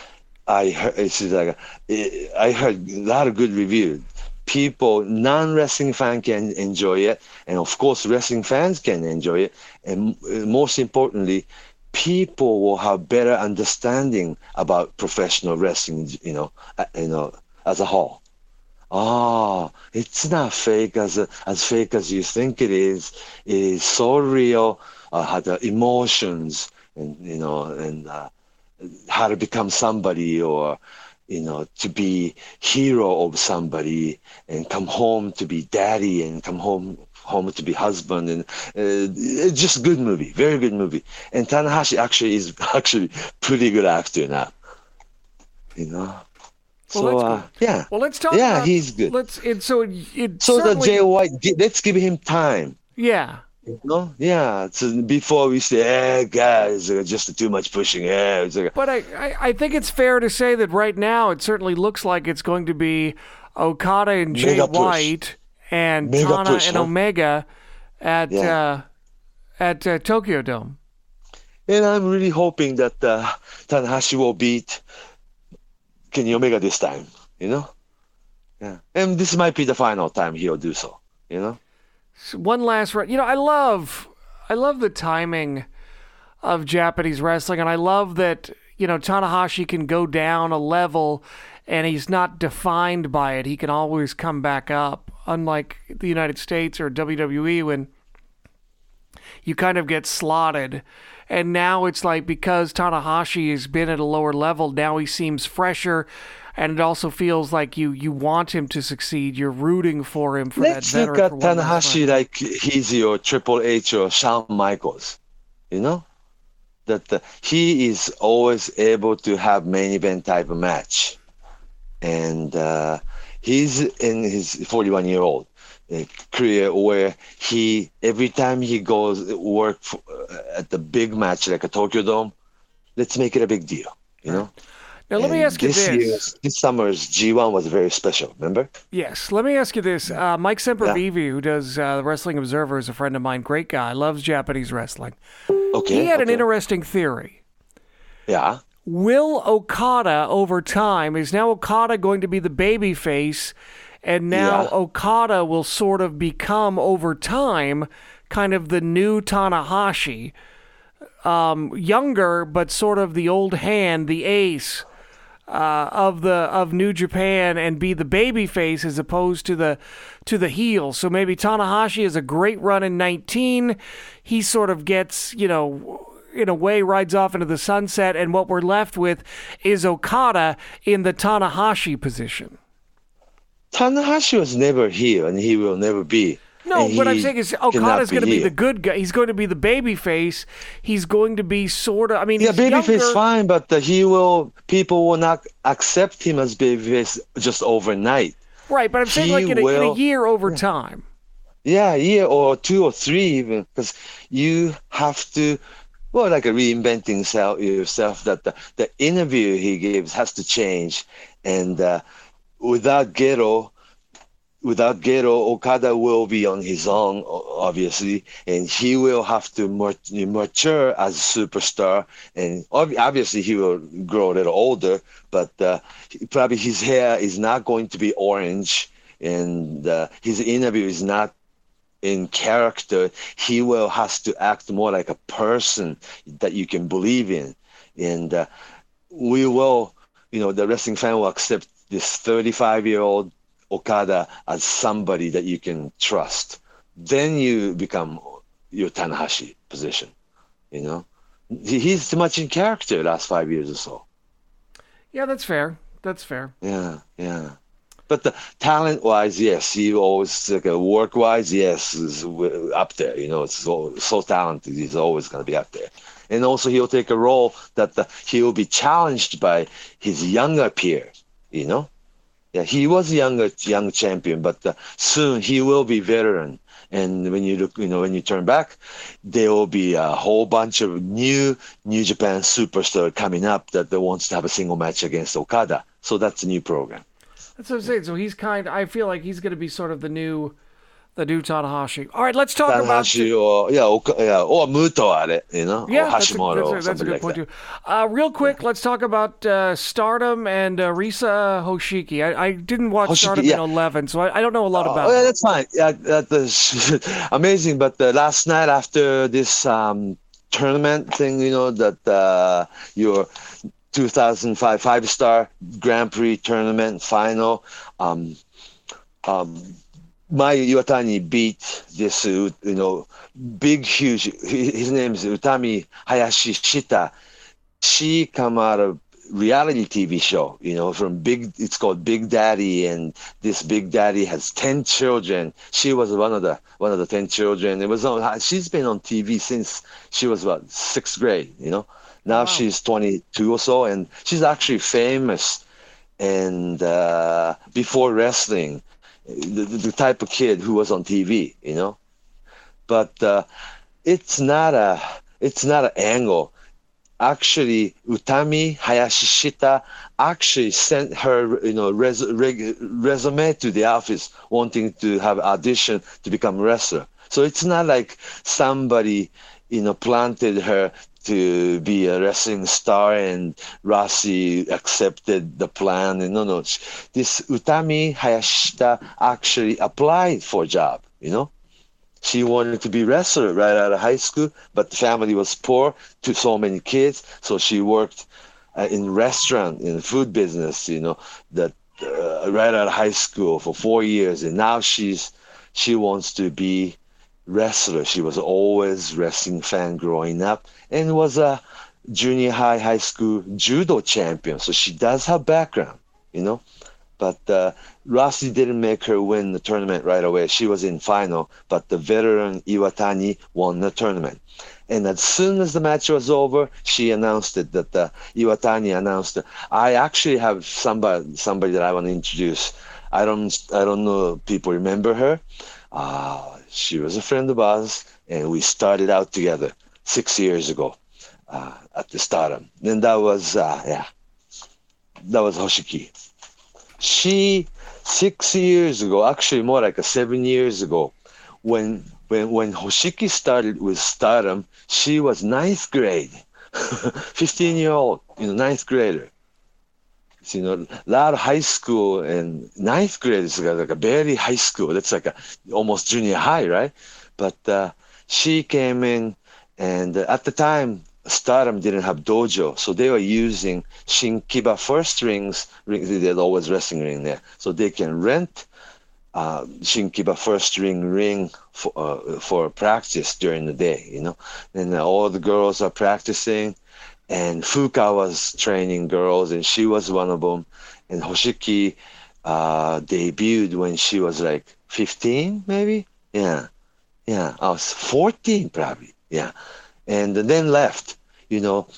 B: I heard it's like uh, I heard a lot of good reviews. People, non-wrestling fan can enjoy it, and of course, wrestling fans can enjoy it, and uh, most importantly, people will have better understanding about professional wrestling. You know, uh, you know, as a whole. Oh, it's not fake as as fake as you think it is. It is so real. Uh, how the emotions and you know and uh, how to become somebody or you know to be hero of somebody and come home to be daddy and come home home to be husband and uh, just good movie very good movie and tanahashi actually is actually pretty good actor now you know
A: Well,
B: so uh, yeah
A: Well, let's talk.
B: Yeah,
A: about,
B: he's good.
A: Let's. It, so it, it
B: so the jay white let's give him time
A: Yeah.
B: no yeah so before we say eh guys just too much pushing eh it's like,
A: But I, I, I think it's fair to say that right now it certainly looks like it's going to be Okada and Jay. White and
B: Mega
A: Tana
B: push,
A: and
B: huh?
A: Omega at
B: Yeah.
A: uh, at uh, Tokyo Dome.
B: And I'm really hoping that uh, Tanahashi will beat Kenny Omega this time, you know? Yeah. And this might be the final time he'll do so, you know?
A: One last, re- you know, I love, I love the timing of Japanese wrestling, and I love that you know Tanahashi can go down a level, and he's not defined by it. He can always come back up, unlike the United States or WWE when you kind of get slotted. And now it's like because Tanahashi has been at a lower level, now he seems fresher. And it also feels like you you want him to succeed. You're rooting for him for
B: Let's
A: that
B: look at
A: for one last
B: Tanahashi like he's your Triple H or Shawn Michaels, you know? That uh, he is always able to have main event type of match. And uh, he's in his 41 year old career where he, every time he goes work for, uh, at the big match like a Tokyo Dome, let's make it a big deal, you know?
A: Now let me ask you
B: this
A: this.
B: year's- this summer's G1 was very special, remember?
A: Yes, let me ask you this. Uh, Mike Sempervive, who does uh, the Wrestling Observer, is a friend of mine. Great guy, loves Japanese wrestling.
B: Okay.
A: He had an interesting theory.
B: Yeah.
A: Will Okada over time is now Okada going to be the baby face, and now
B: Yeah.
A: Okada will sort of become over time kind of the new Tanahashi, um, younger but sort of the old hand, the ace uh, of the of New Japan, and be the baby face as opposed to the to the heel. So maybe Tanahashi has a great run in 19. He sort of gets you know in a way rides off into the sunset, and what we're left with is Okada in the Tanahashi position.
B: Tanahashi was never here, and he will never be.
A: No,
B: And
A: what I'm saying is Okada's going to be the good guy. He's going to be the baby face. He's going to be sort of. I mean,
B: Yeah, babyface
A: younger.
B: fine, but uh, he will. People will not accept him as babyface just overnight.
A: right? But I'm saying
B: he
A: like in a, in a year over time.
B: Yeah, a year or two or three even, because you have to. Well, like a reinventing self, yourself. That the, the interview he gives has to change, and uh, without Gedo, without Gedo, Okada will be on his own, obviously, and he will have to mature as a superstar. And obviously, he will grow a little older, but uh, probably his hair is not going to be orange, and uh, his interview is not in character. He will has to act more like a person that you can believe in, and uh, we will, you know, the wrestling fan will accept this 35 year old Okada as somebody that you can trust. Then you become your Tanahashi position. You know, he's too much in character last five years or so.
A: Yeah, that's fair. That's fair.
B: Yeah, yeah. But the talent wise, yes, he always like, uh, work wise, yes, is up there. You know, it's so, so talented. He's always going to be up there. And also, he'll take a role that the, he will be challenged by his younger peer. You know, yeah, he was a younger young champion, but uh, soon he will be veteran. And when you look, you know, when you turn back, there will be a whole bunch of new New Japan superstar coming up that, that wants to have a single match against Okada. So that's a new program.
A: That's what I'm saying. So he's kind. I feel like he's going to be sort of the new, the new Tanahashi. All right, let's talk about.
B: Tanahashi or yeah, or, yeah, or Muto at it, you know,
A: Yeah,
B: or
A: that's a,
B: Hashimoto,
A: that's a, that's a good
B: like
A: point
B: that.
A: too. Uh, real quick, let's talk about uh, Stardom and uh, Risa Hoshiki. I, I didn't watch
B: Hoshiki,
A: Stardom
B: yeah.
A: in 11, so I, I don't know a lot about
B: Oh, yeah, that's fine. Yeah, that is amazing. But uh, last night after this um, tournament thing, you know, that uh, your 2005 five star Grand Prix tournament final, um, um, Mayu Iwatani beat this, you know, big, huge. His name is Utami Hayashishita. She come out of reality TV show, you know, from Big. It's called Big Daddy, and this Big Daddy has ten children. She was one of the one of the ten children. It was on. She's been on TV since she was what sixth grade, you know. Now
A: Wow.
B: she's 22 or so, and she's actually famous. And uh, before wrestling, the, the type of kid who was on TV, you know. But uh, it's not a it's not an angle. Actually, Utami Hayashishita actually sent her, you know, res, reg, resume to the office wanting to have audition to become wrestler. So it's not like somebody, you know, planted her to be a wrestling star and Rossy accepted the plan. And no, no, this Utami Hayashita actually applied for a job, you know? She wanted to be wrestler right out of high school, but the family was poor to so many kids, so she worked uh, in restaurant in food business, you know, that uh, right out of high school for four years, and now she's she wants to be wrestler. She was always wrestling fan growing up, and was a junior high, high school judo champion. So she does have background, you know. But uh, Rossy didn't make her win the tournament right away. She was in final, but the veteran Iwatani won the tournament. And as soon as the match was over, she announced it that uh, Iwatani announced. "I actually have somebody somebody that I want to introduce. I don't I don't know people remember her. Uh, she was a friend of ours, and we started out together six years ago uh, at the Stardom. And that was uh, yeah, that was Hoshiki." she six years ago, actually more like a seven years ago, when when when Hoshiki started with Stardom, she was ninth grade, fifteen year old, you know, ninth grader. You know, a lot of high school and ninth grade is like a, very high school. That's like a almost junior high, right? But uh, she came in, and at the time, Stardom didn't have dojo, so they were using Shinkiba first rings. ring- There's always wrestling ring there, so they can rent uh, Shinkiba first ring ring for uh, for practice during the day. You know, and all the girls are practicing, and Fuka was training girls, and she was one of them. And Hoshiki uh, debuted when she was like 15, maybe. Yeah, yeah, I was 14 probably. Yeah, and then left. You know,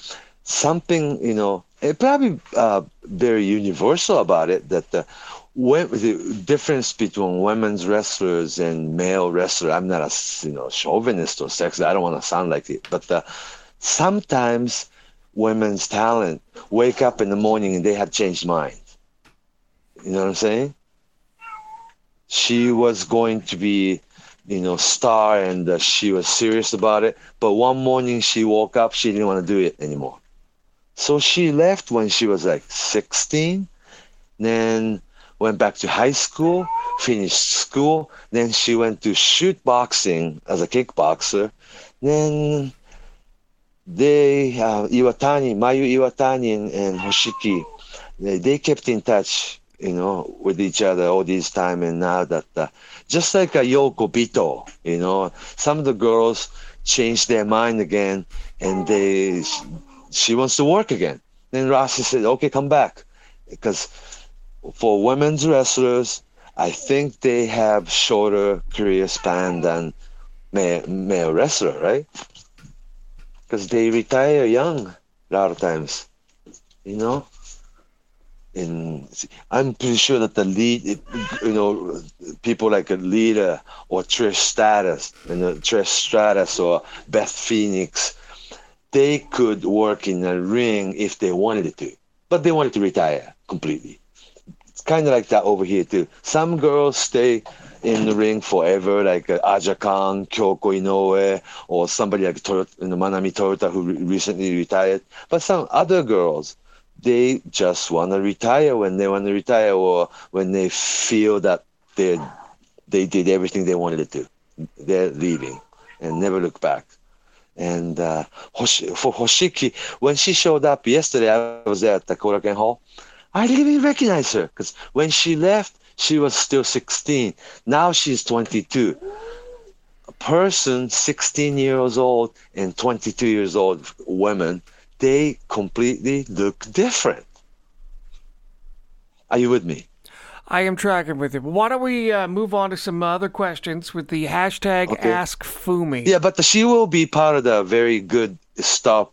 B: something. You know, it probably uh, very universal about it that the, when, the difference between women's wrestlers and male wrestler. I'm not a you know chauvinist or sexist. I don't want to sound like it, but uh, sometimes women's talent wake up in the morning and they have changed minds. You know what I'm saying? She was going to be, you know, star and uh, she was serious about it. But one morning she woke up, she didn't want to do it anymore. So she left when she was like 16, then went back to high school, finished school. Then she went to shoot boxing as a kickboxer. Then they, uh, Iwatani, Mayu Iwatani and, and Hoshiki, they, they kept in touch, you know, with each other all this time. And now that, uh, just like a Yoko Bito, you know, some of the girls changed their mind again and they, she wants to work again. Then Rossy said, okay, come back. Because for women's wrestlers, I think they have shorter career span than male, male wrestler, right? Because they retire young a lot of times, you know. And I'm pretty sure that the lead, you know, people like a Lita or Trish Stratus, you know, Trish Stratus or Beth Phoenix, they could work in a ring if they wanted to, but they wanted to retire completely it's kind of like that over here too. Some girls stay in the ring forever, like uh, Aja Kong, Kyoko Inoue, or somebody like you know, Manami Toyota who re- recently retired. But some other girls, they just want to retire when they want to retire, or when they feel that they they did everything they wanted to do. They're leaving and never look back. And uh, Hoshi, for Hoshiki, when she showed up yesterday, I was there at the Korakuen Hall. I didn't even recognize her because when she left, she was still 16. Now she's 22. A person 16 years old and 22 years old women, they completely look different. Are you with me?
A: I am tracking with you. Why don't we uh, move on to some other questions with the hashtag
B: Okay.
A: Ask Fumi?
B: Yeah, but the, she will be part of the very good stop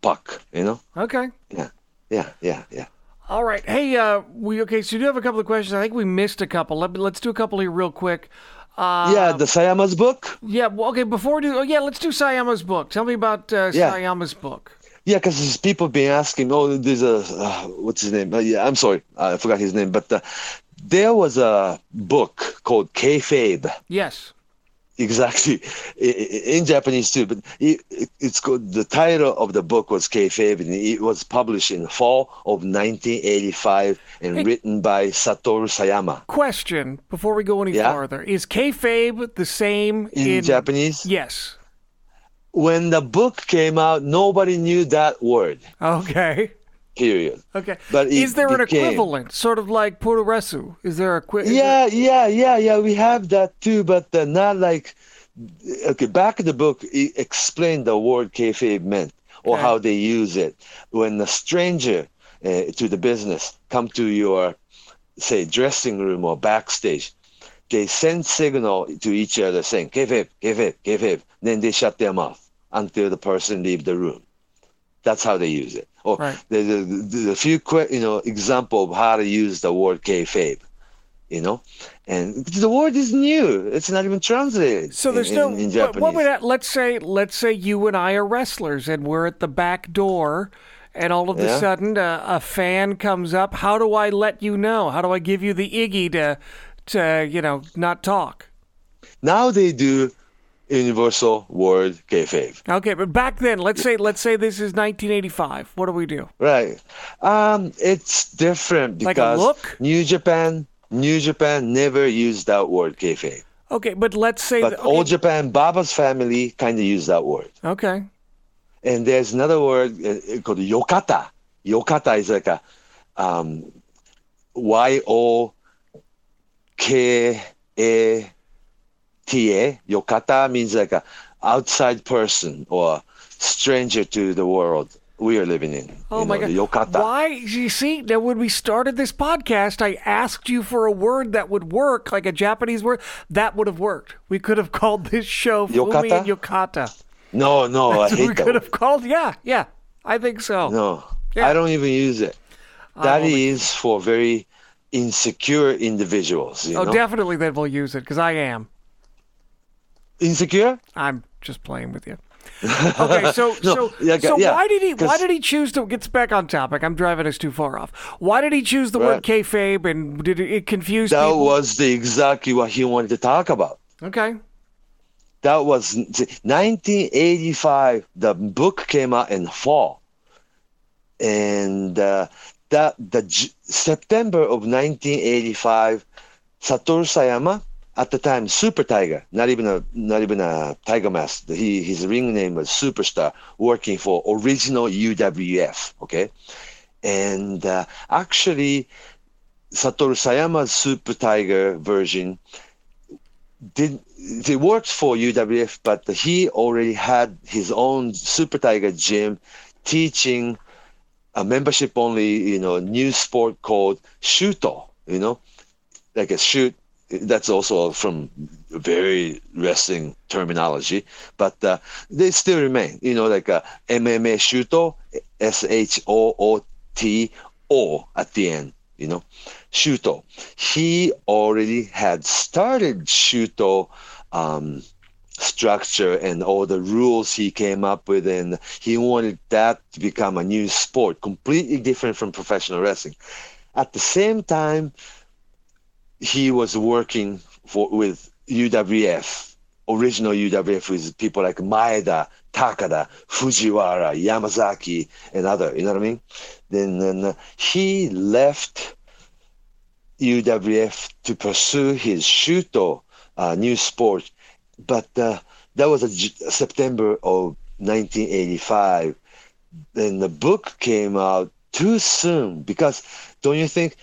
B: puck, you know?
A: Okay.
B: Yeah, yeah, yeah, yeah.
A: All right. Hey, uh, we okay? So you do have a couple of questions. I think we missed a couple. Let, let's do a couple here real quick. Uh,
B: yeah, the Sayama's book?
A: Yeah. Well, okay. Before we do, oh yeah, let's do Sayama's book. Tell me about uh,
B: Yeah.
A: Sayama's book.
B: Yeah, because people been asking, oh, there's a, uh, what's his name? Uh, yeah, I'm sorry, I forgot his name, but uh, there was a book called Kayfabe.
A: Yes.
B: Exactly, in Japanese too. But it, it- it's called the title of the book was Kayfabe, and it was published in fall of 1985 and
A: Hey.
B: written by Satoru Sayama
A: Question before we go any
B: Yeah?
A: farther: Is kayfabe the same
B: in, Japanese.
A: Yes.
B: When the book came out, nobody knew that word.
A: Okay.
B: Period.
A: Okay.
B: But
A: is there an equivalent, sort of like puroresu? Is there a is
B: Yeah, yeah, yeah, yeah. We have that too, but uh, not like. Okay, back in the book, it explained the word kayfabe meant or
A: Okay.
B: how they use it. When a stranger uh, to the business come to your, say, dressing room or backstage, they send signal to each other saying kayfabe, kayfabe, kayfabe. Then they shut their mouth until the person leave the room. That's how they use it. Or
A: Right.
B: there's a, there's a few you know example of how to use the word kayfabe, you know, and the word is new. It's not even translated.
A: So there's
B: in,
A: no.
B: in, Japanese.
A: What would that, let's say let's say you and I are wrestlers and we're at the back door, and all of a sudden a, a fan comes up. How do I let you know? How do I give you the iggy to to you know not talk?
B: now they do universal word kayfabe.
A: Okay, but back then, let's say let's say this is 1985. What do we do?
B: Right. Um, it's different
A: Like
B: because
A: look?
B: New Japan, New Japan never used that word kayfabe.
A: Okay, but let's say
B: But
A: that, All
B: Japan, Baba's family kind of used that word.
A: okay.
B: And there's another word uh, called yokata. Yokata is like a um, Y O K A T A. Yokata means like a outside person or stranger to the world we are living in.
A: Oh
B: you
A: my
B: know,
A: god!
B: yokata.
A: Why? You see, now when we started this podcast, I asked you for a word that would work, like a Japanese word that would have worked. We could have called this show Fumi and Yokata.
B: No, no, I
A: So
B: hate
A: we could have called, yeah, yeah. I think so.
B: No,
A: Yeah.
B: I don't even use it. That is for very insecure individuals. You
A: oh,
B: know?
A: definitely then we'll use it because I am.
B: Insecure?
A: I'm just playing with you. Okay, so
B: No,
A: so
B: yeah,
A: so
B: yeah,
A: why did he why did he choose to gets back on topic? I'm driving us too far off. Why did he choose the word
B: Right.
A: kayfabe and did it, it confuse
B: That
A: people?
B: was the exactly what he wanted to talk about.
A: okay.
B: That was 1985. The book came out in fall, and uh, that the J- September of 1985, Satoru Sayama, at the time Super Tiger, not even a not even a Tiger Mask. He his ring name was Superstar, working for original UWF. Okay, and uh, actually, Satoru Sayama's Super Tiger version did they worked for UWF, but he already had his own Super Tiger gym, teaching a membership only, you know, new sport called Shooto. You know, like a shoot. That's also from very wrestling terminology, but uh, they still remain. You know, like a MMA Shooto, S H O O T O at the end. You know, Shooto. He already had started Shooto um, structure and all the rules he came up with, and he wanted that to become a new sport, completely different from professional wrestling. at the same time, he was working for with UWF, original UWF with people like Maeda, Takada, Fujiwara, Yamazaki, and other. You know what I mean? Then, then uh, he left UWF to pursue his shooto, uh, new sport, but uh, that was a September of 1985. Then the book came out too soon because don't you think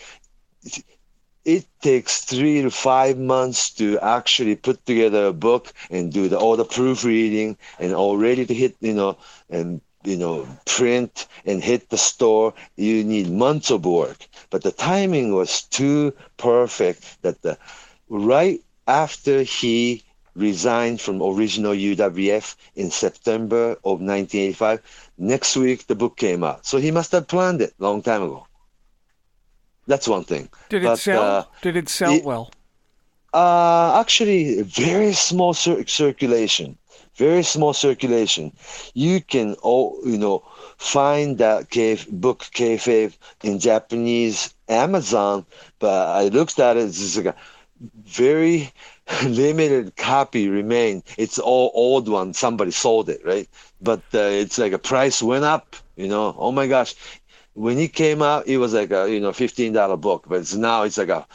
B: it takes three to five months to actually put together a book and do the, all the proofreading and all ready to hit, you know, and you know, print and hit the store. You need months of work, but the timing was too perfect that the right after he resigned from original UWF in September of 1985. Next week, the book came out. So he must have planned it long time ago. That's one thing.
A: Did it sell?
B: uh,
A: Did it sell
B: it-
A: well?
B: Uh, actually, very small cir- circulation. Very small circulation. You can, oh, you know, find that cave book kayfabe in Japanese Amazon, but I looked at it. It's like a very limited copy remain. It's all old one. Somebody sold it, right? But uh, it's like a price went up. You know, oh my gosh. When it came out, it was like a you know fifteen dollar book, but it's now it's like a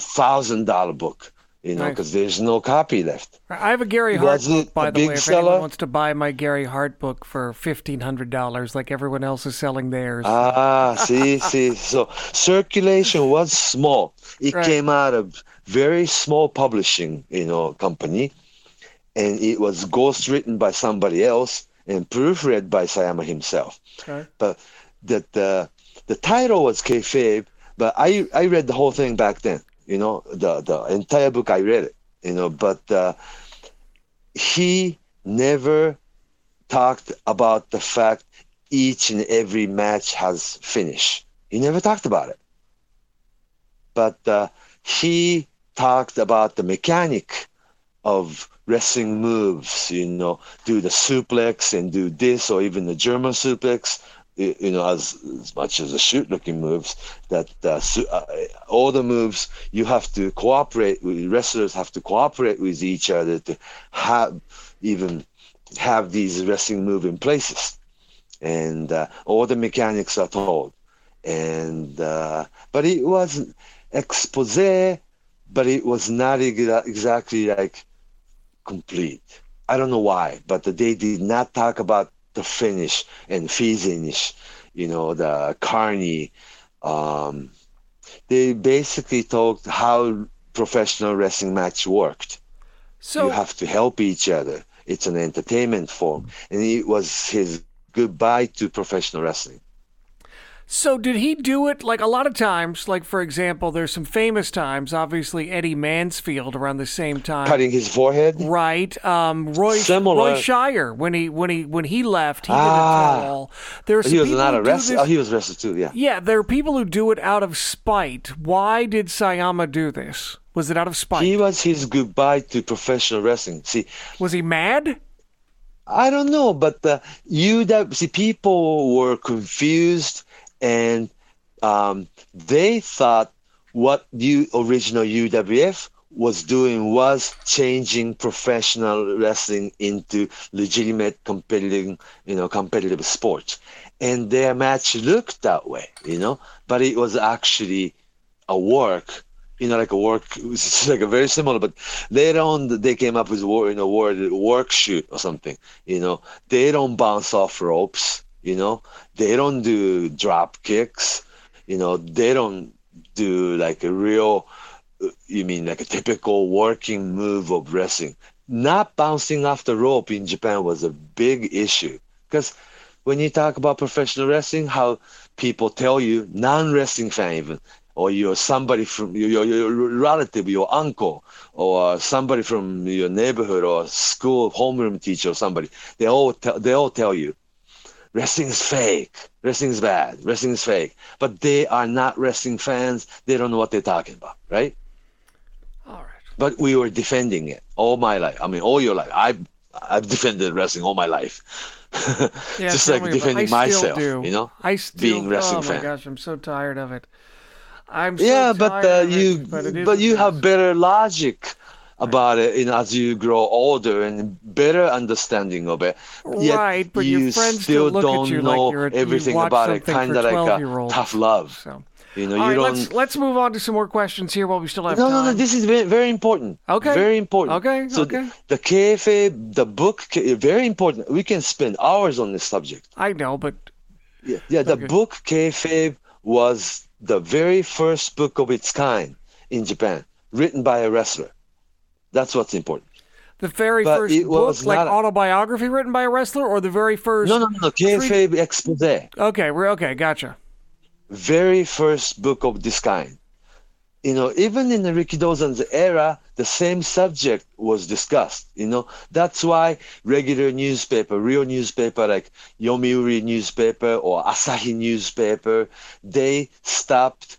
B: thousand dollar book. You know, because there's no copy left.
A: I have a Gary Hart book, by the way. If anyone wants to buy my Gary Hart book for fifteen hundred dollars, like everyone else is selling theirs.
B: Ah, see, see. So circulation was small. It
A: Right.
B: came out of very small publishing, you know, company, and it was ghost written by somebody else and proofread by Sayama himself.
A: Okay.
B: But that the the title was kayfabe, but I I read the whole thing back then. You know, the the entire book I read it. You know, but uh, he never talked about the fact each and every match has finish. He never talked about it. But uh, he talked about the mechanic of wrestling moves, you know, do the suplex and do this or even the German suplex, you know, as, as much as the shoot looking moves, that uh, uh, all the moves you have to cooperate with, wrestlers have to cooperate with each other to have even have these wrestling move in places and uh, all the mechanics are told. And uh, but it was expose, but it was not exactly like complete. I don't know why, but they did not talk about the finish and finish. You know, the carney. Um, they basically talked how professional wrestling match worked
A: So
B: you have to help each other. It's an entertainment form, and it was his goodbye to professional wrestling.
A: So did he do it like a lot of times? Like for example, there's some famous times. Obviously, Eddie Mansfield around the same time,
B: Cutting his forehead.
A: right? Um, Roy
B: Similar.
A: Roy Shire when he when he when he left, he did
B: Ah.
A: a tell-all. There are some
B: He was not
A: who
B: a
A: do
B: wrestler.
A: this-
B: Oh, he was arrested too. Yeah.
A: yeah, there are people who do it out of spite. Why did Sayama do this? Was it out of spite?
B: He was his goodbye to professional wrestling. See,
A: was he mad?
B: I don't know, but uh, you that see people were confused and um, they thought what you original UWF was doing was changing professional wrestling into legitimate competitive, you know, competitive sports, and their match looked that way, you know, but it was actually a work you know, like a work, it was like a very similar, but later on they came up with word, you know, word work shoot or something. You know, they don't bounce off ropes. You know, they don't do drop kicks. You know, they don't do like a real, uh, you mean like a typical working move of wrestling. Not bouncing off the rope in Japan was a big issue because when you talk about professional wrestling, how people tell you, non-wrestling fan even, or you're somebody from your, your, your relative, your uncle, or somebody from your neighborhood, or school homeroom teacher, or somebody. They all tell, they all tell you, wrestling is fake, wrestling is bad, wrestling is fake. But they are not wrestling fans. They don't know what they're talking about, right?
A: All right.
B: But we were defending it all my life. I mean, all your life. I've I've defended wrestling all my life.
A: Yeah,
B: Just like
A: me
B: defending myself,
A: do.
B: you know,
A: I still,
B: being wrestling
A: oh my gosh, I'm so tired of it. I'm so
B: yeah, but
A: tired
B: uh,
A: of it,
B: you
A: but,
B: but you have better logic about it know, as you grow older and better understanding of it. Yet
A: right, but
B: you
A: your friends
B: still
A: look
B: don't
A: at you
B: know
A: like you're
B: everything
A: you
B: about it, kind of like a tough love.
A: So,
B: You know,
A: all
B: you
A: right,
B: don't.
A: let's let's move on to some more questions here while we still have
B: No,
A: time.
B: no, no. This is very, very important.
A: Okay.
B: Very important.
A: Okay,
B: So
A: okay.
B: The, the kayfabe, the book, very important. We can spend hours on this subject.
A: I know, but
B: Yeah, yeah. The
A: Okay.
B: book kayfabe was the very first book of its kind in Japan, written by a wrestler. That's what's important.
A: the very
B: But
A: first book, like
B: a-
A: autobiography written by a wrestler, or the very first.
B: No, no, no, no. Kayfabe expose.
A: Okay, we're okay. Gotcha.
B: very first book of this kind. You know, even in the Rikidozan's era, the same subject was discussed. You know, that's why regular newspaper, real newspaper like Yomiuri newspaper or Asahi newspaper, they stopped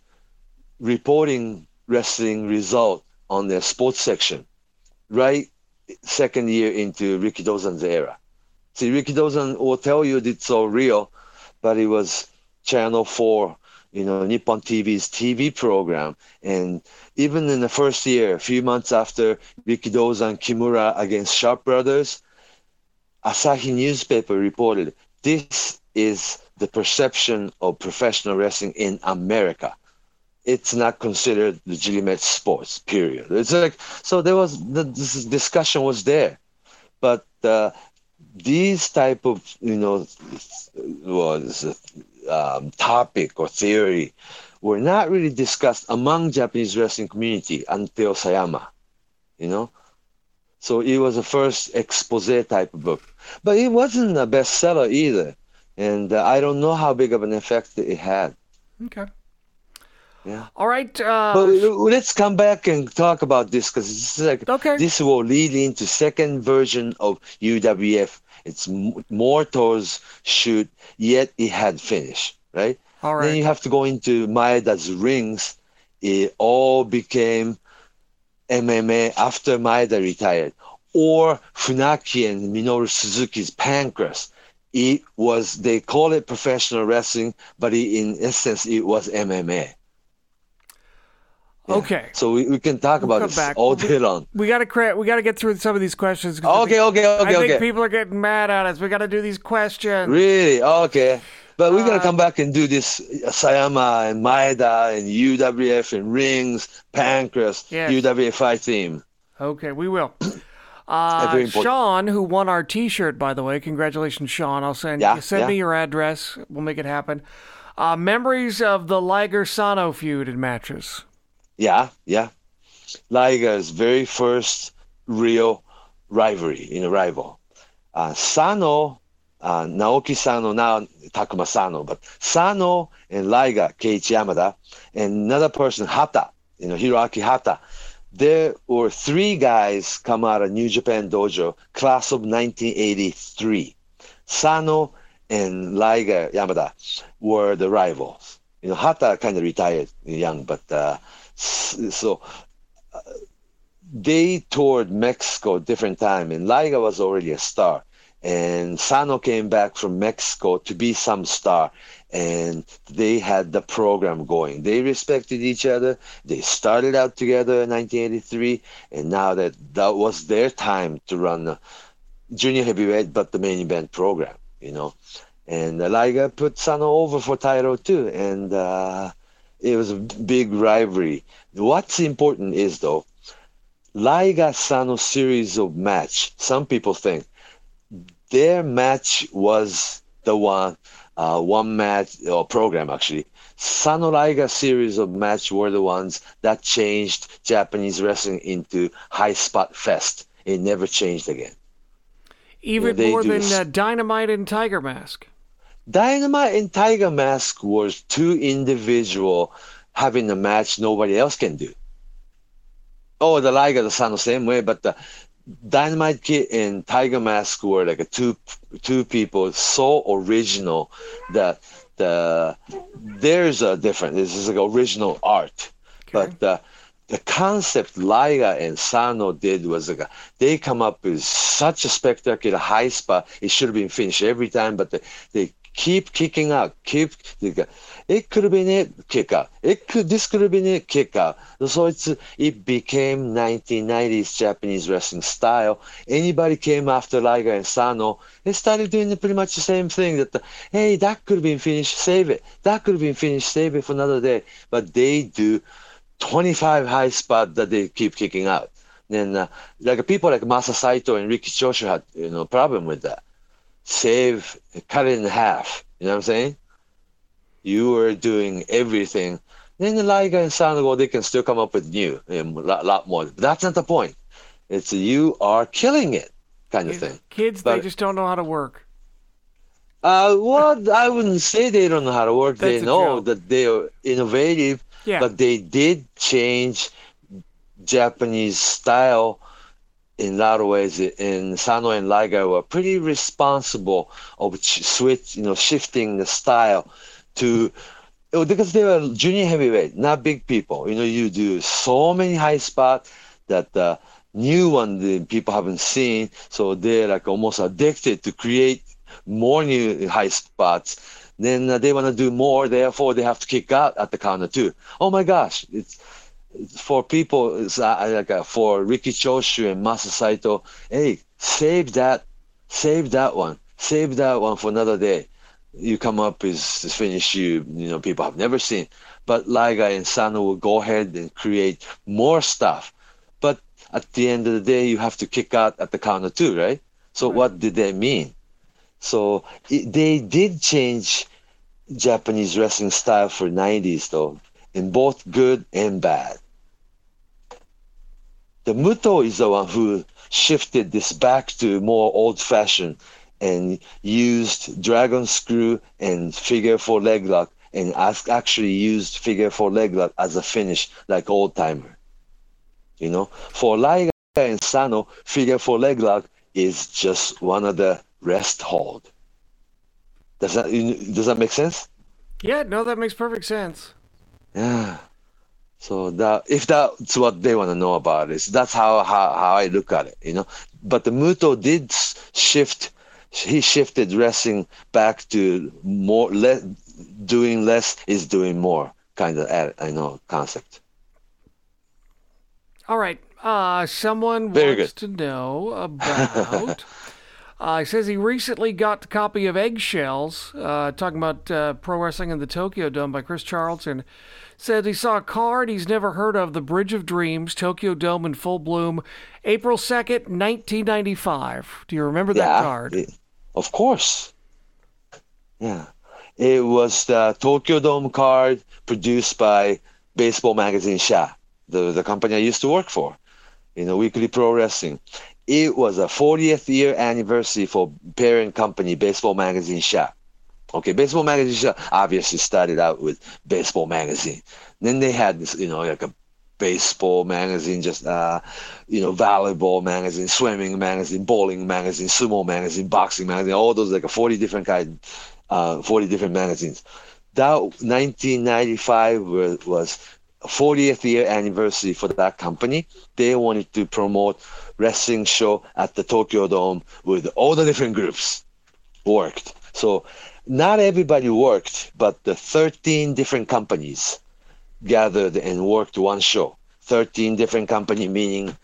B: reporting wrestling result on their sports section right second year into Ricky Rikidozan's era. See, Ricky Rikidozan will tell you it's so real, but it was Channel 4, you know, Nippon TV's TV program. And even in the first year, a few months after Ricky Rikidozan Kimura against Sharpe Brothers, Asahi newspaper reported this is the perception of professional wrestling in America. It's not considered legitimate sports. Period. It's like so. There was the this discussion was there, but uh, these type of you know was um, topic or theory were not really discussed among Japanese wrestling community until Sayama, you know. So it was the first expose type of book, but it wasn't a bestseller either, and uh, I don't know how big of an effect it had.
A: Okay.
B: Yeah.
A: All right. Uh,
B: But let's come back and talk about this because this is like
A: Okay.
B: this will lead into second version of UWF. It's m- more towards shoot, yet it had finish, right?
A: all
B: Then you have to go into Maeda's rings. It all became MMA after Maeda retired, or Funaki and Minoru Suzuki's Pancrase. It was they call it professional wrestling, but it, in essence it was MMA. Yeah.
A: Okay.
B: So we, we can talk
A: We'll
B: about this all day long.
A: We gotta cra- we gotta get through some of these questions. I
B: Okay,
A: think-
B: okay, okay,
A: I think
B: okay.
A: people are getting mad at us. We gotta do these questions.
B: Really? Okay. But we're
A: Uh,
B: gonna come back and do this Sayama and Maeda and UWF and rings, Pancrase,
A: Yes.
B: UWFI team.
A: Okay, we will. Uh. Sean, who won our T-shirt, by the way, congratulations, Sean. I'll send
B: Yeah,
A: send
B: yeah.
A: me your address. We'll make it happen. Uh, memories of the Liger Sano feud in matches.
B: Yeah, yeah. Liger's very first real rivalry, in a rival. Uh, Sano, uh, Naoki Sano, now Takuma Sano, but Sano and Liger, Keiichi Yamada, and another person, Hata, you know, Hiroaki Hata. There were three guys come out of New Japan Dojo, class of 1983. Sano and Liger Yamada were the rivals. You know, Hata kind of retired young, but uh, so uh, they toured Mexico different time, and Liger was already a star, and Sano came back from Mexico to be some star, and they had the program going. They respected each other. They started out together in 1983, and now that that was their time to run the junior heavyweight, but the main event program, you know. And Liger put Sano over for title too, and uh, it was a big rivalry. What's important is though, Liger Sano series of match. Some people think their match was the one, uh, one match or program actually. Sano Liger series of match were the ones that changed Japanese wrestling into high spot fest. It never changed again.
A: Even more than uh, Dynamite and Tiger Mask.
B: Dynamite and Tiger Mask was two individual having a match nobody else can do. Oh, the Liger, the Sano same way, but the Dynamite Kid and Tiger Mask were like a two two people so original that the there's a difference. This is like original art, but the the concept Liger and Sano did was like a, they come up with such a spectacular high spot. It should have been finished every time, but they, they keep kicking out, keep it could have been it kick out. It could this could have been it kick out. So it's it became 1990s Japanese wrestling style. Anybody came after Liger and Sano, they started doing pretty much the same thing. That the, hey, that could have been finished, save it. That could have been finished, save it for another day. But they do 25 high spot that they keep kicking out. Then uh, like people like Masa Saito and Riki Choshu had you know problem with that. Save, cut it in half. You know what I'm saying? You were doing everything. Then the Liger and Sanogo, they can still come up with new, a lot, lot more. But that's not the point. It's you are killing it kind of thing.
A: Kids, but, they just don't know how to work.
B: Uh, well, I wouldn't say they don't know how to work. they know that they are innovative, yeah. but they did change Japanese style in a lot of ways. In Sano and Liger were pretty responsible of switch, you know, shifting the style to oh, because they were junior heavyweight, not big people. You know, you do so many high spots that the new one the people haven't seen, so they're like almost addicted to create more new high spots. Then uh, they want to do more, therefore they have to kick out at the counter too. Oh my gosh, it's for people, uh, like uh, for Riki Choshu and Masa Saito, hey, save that, save that one, save that one for another day. You come up with this finish you, you know, people have never seen. But Liger and Sano will go ahead and create more stuff. But at the end of the day, you have to kick out at the counter too, right? So right. what did they mean? So it, they did change Japanese wrestling style for 90s though in both good and bad. The Muto is the one who shifted this back to more old fashioned and used dragon screw and figure four leg lock and actually used figure four leg lock as a finish like old timer. You know, for Liger and Sano, figure four leg lock is just one of the rest hold. Does that does that make sense?
A: Yeah, no, that makes perfect sense.
B: Yeah. So that if that's what they want to know about it, that's how, how how I look at it, you know. But the Muto did shift. He shifted wrestling back to more less doing less is doing more kind of I know concept.
A: All right. Uh, someone Very wants good. to know about. Uh, he says he recently got a copy of Eggshells, uh, talking about uh, pro wrestling in the Tokyo Dome by Chris Charlton. Said he saw a card he's never heard of, The Bridge of Dreams, Tokyo Dome in full bloom, April 2nd, 1995. Do you remember that card? It,
B: of course. Yeah. It was the Tokyo Dome card produced by Baseball Magazine Sha, the, the company I used to work for, you know, Weekly Pro Wrestling it was a 40th year anniversary for parent company Baseball Magazine Sha. Okay, Baseball Magazine Sha obviously started out with Baseball Magazine. Then they had this, you know, like a baseball magazine, just uh, you know, volleyball magazine, swimming magazine, bowling magazine, sumo magazine, boxing magazine, all those like 40 different kind, uh, 40 different magazines. That 1995 was, was 40th year anniversary for that company. They wanted to promote wrestling show at the Tokyo Dome with all the different groups worked. So not everybody worked, but the 13 different companies gathered and worked one show. 13 different company meaning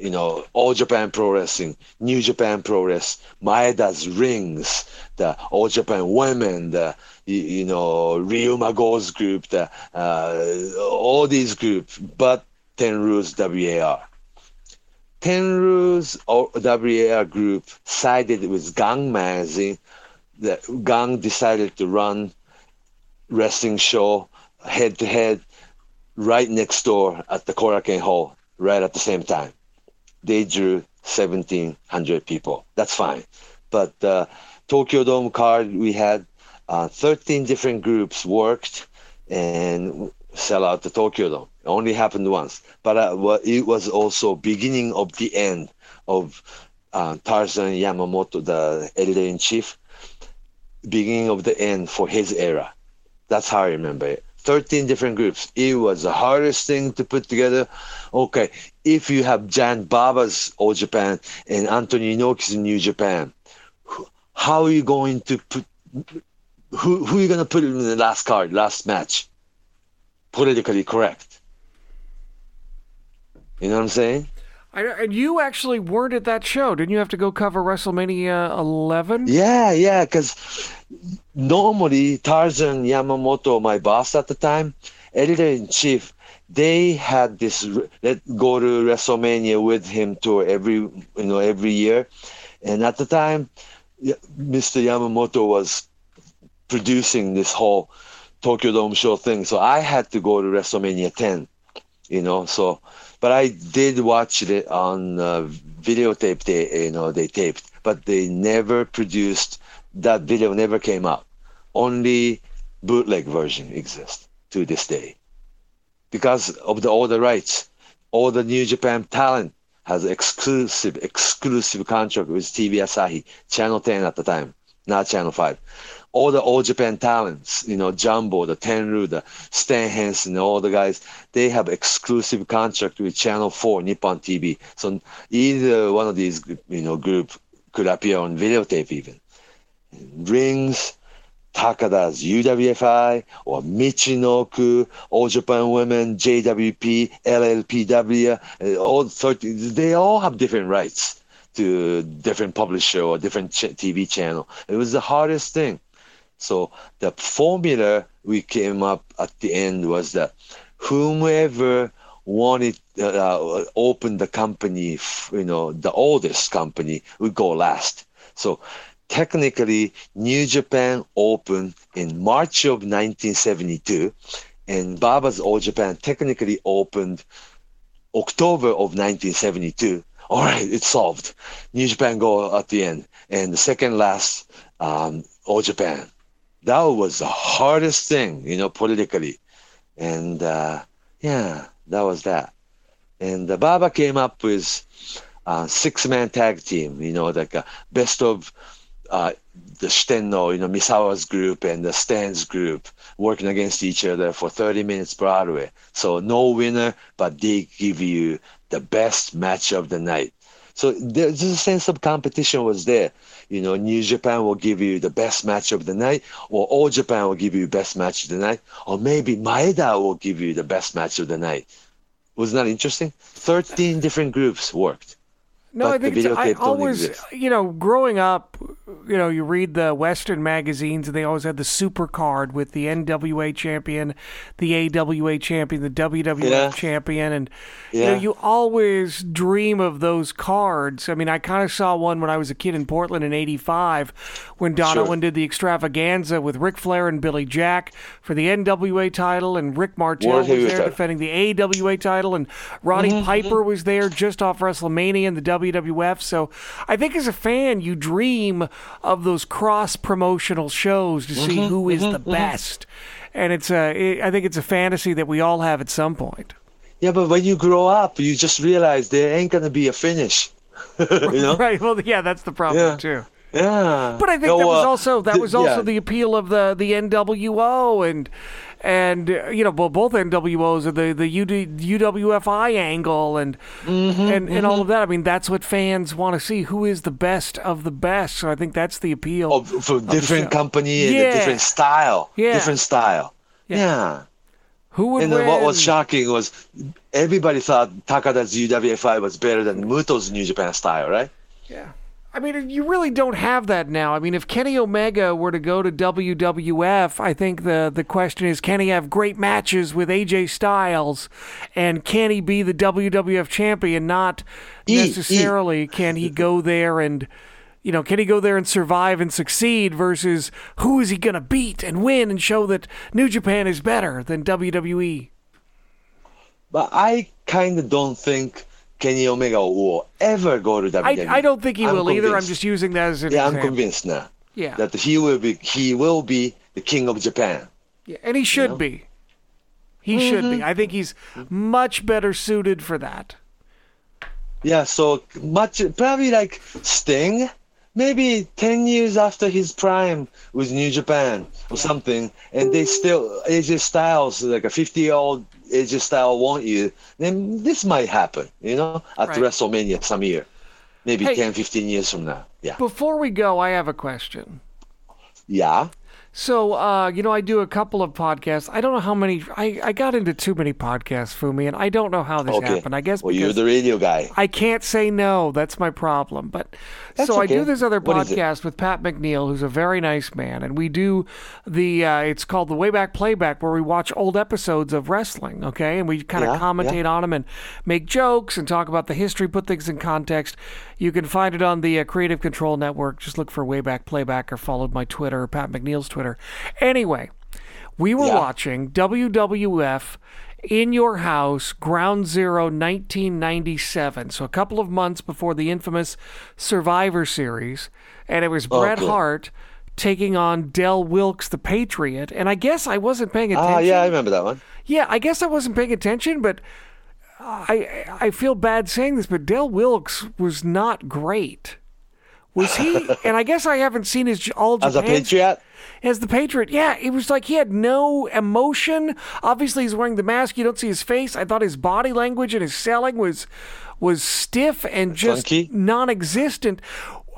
B: you know, All Japan Pro Wrestling, New Japan Pro Wrestling, Maeda's Rings, the All Japan Women, the you, you know Ryuma Go's group, the uh, all these groups, but Tenryu's WAR. Tenryu's WAR group sided with Gong magazine. The Gong decided to run wrestling show head to head right next door at the Korakuen Hall right at the same time. They drew 1,700 people. That's fine. But uh, Tokyo Dome card, we had uh, 13 different groups worked and sell out the Tokyo Dome. It only happened once, but uh, it was also beginning of the end of uh, Tarzan Yamamoto, the editor in chief. Beginning of the end for his era. That's how I remember it. 13 different groups. It was the hardest thing to put together. Okay, if you have Jan Baba's All Japan and Antonio Inoki's New Japan, how are you going to put who who are you gonna put in the last card, last match? Politically correct. You know what I'm saying?
A: I, and you actually weren't at that show. Didn't you have to go cover WrestleMania 11?
B: Yeah, yeah, because normally Tarzan Yamamoto, my boss at the time, editor in chief, they had this let go to WrestleMania with him tour every you know every year, and at the time, Mr. Yamamoto was producing this whole Tokyo Dome show thing, so I had to go to WrestleMania 10, you know. So, but I did watch it on uh, videotape. They you know they taped, but they never produced that video. Never came out. Only bootleg version exists to this day because of the all the rights. All the New Japan talent has exclusive exclusive contract with TV Asahi, Channel 10 at the time, not Channel 5. All the old Japan talents, you know, Jumbo, the Tenryu, the Stan Hansen, all the guys, they have exclusive contract with Channel 4, Nippon TV. So either one of these, you know, group could appear on videotape even. Rings, Takada's UWFI or Michinoku, All Japan Women, JWP, LLPW, uh, all 30, they all have different rights to different publisher or different ch- TV channel. It was the hardest thing. So the formula we came up at the end was that whomever wanted uh, open the company, you know, the oldest company would go last. So technically New Japan opened in March of 1972, and Baba's All Japan technically opened October of 1972. All right, it's solved. New Japan go at the end, and the second last um, All Japan. That was the hardest thing, you know, politically, and uh, yeah, that was that. And the Baba came up with uh, six-man tag team, you know, like a best of uh, the Shitenno, you know, Misawa's group and the Stan's group working against each other for 30 minutes Broadway. So no winner, but they give you the best match of the night. So there's a sense of competition was there. You know, New Japan will give you the best match of the night, or All Japan will give you best match of the night, or maybe Maeda will give you the best match of the night. Wasn't that interesting? 13 different groups worked.
A: No, I think I always, you know, growing up, you know, you read the Western magazines and they always had the super card with the NWA champion, the AWA champion, the WWF yeah. champion, and yeah. you know, you always dream of those cards. I mean, I kind of saw one when I was a kid in Portland in '85 when Don sure. Owen did the extravaganza with Ric Flair and Billy Jack for the NWA title, and Rick Martel was there defending the AWA title, and Roddy mm-hmm. Piper was there just off WrestleMania and the WWF. So I think as a fan, you dream of those cross promotional shows to see mm-hmm, who is mm-hmm, the mm-hmm. best. And it's a, it, I think it's a fantasy that we all have at some point.
B: Yeah, but when you grow up, you just realize there ain't gonna be a finish. you know?
A: right. Well, yeah, that's the problem
B: yeah.
A: too.
B: Yeah.
A: But I think no, that was uh, also that was also yeah. the appeal of the the NWO and and uh, you know well, both NWOs are the the UD, UWFI angle and mm-hmm, and mm-hmm. and all mm-hmm. of that. I mean, that's what fans want to see. Who is the best of the best? So I think that's the appeal
B: oh, for different company and yeah. different style. Yeah. Different style. Yeah. yeah.
A: Who would
B: and
A: win?
B: what was shocking was everybody thought Takada's UWFI was better than Muto's New Japan style, right?
A: Yeah. I mean, you really don't have that now. I mean, if Kenny Omega were to go to WWF, I think the the question is, can he have great matches with AJ Styles, and can he be the WWF champion? Not necessarily can he go there and, you know, can he go there and survive and succeed versus who is he going to beat and win and show that New Japan is better than WWE?
B: But I kind of don't think Kenny Omega will ever go to WWE.
A: I, I don't think he I'm will convinced. either. I'm just using that as an
B: yeah.
A: Example.
B: I'm convinced now.
A: Yeah,
B: that he will be he will be the king of Japan.
A: Yeah, and he should you know? be. He mm-hmm. should be. I think he's much better suited for that.
B: Yeah, so much probably like Sting, maybe ten years after his prime with New Japan or yeah. something, and they still AJ Styles like a fifty year old AJ style want you, then this might happen, you know, at right. WrestleMania some year. Maybe hey, 10, 15 years from now. Yeah.
A: Before we go, I have a question.
B: Yeah.
A: So, uh, you know, I do a couple of podcasts. I don't know how many. I, I got into too many podcasts, Fumi, and I don't know how this
B: Okay.
A: happened. I guess
B: Well, you're the radio guy.
A: I can't say no. That's my problem. But
B: That's
A: so I do this other
B: What
A: podcast with Pat McNeil, who's a very nice man, and we do the. Uh, it's called the Wayback Playback, where we watch old episodes of wrestling. Okay, and we kind of
B: Yeah,
A: commentate on them and make jokes and talk about the history, put things in context. You can find it on the uh, Creative Control Network. Just look for Wayback Playback or follow my Twitter, Pat McNeil's Twitter. Anyway, we were
B: Yeah.
A: watching WWF in your house, Ground Zero 1997. So a couple of months before the infamous Survivor Series. And it was Bret
B: Okay.
A: Hart taking on Del Wilkes, the Patriot. And I guess I wasn't paying attention.
B: Ah, yeah, I remember that one.
A: Yeah, I guess I wasn't paying attention, but I I feel bad saying this, but Del Wilkes was not great. Was he? and I guess I haven't seen his all
B: As a
A: Japan
B: patriot,
A: as the Patriot. Yeah, it was like he had no emotion. Obviously, he's wearing the mask. You don't see his face. I thought his body language and his selling was was stiff and just
B: Funky?
A: non-existent.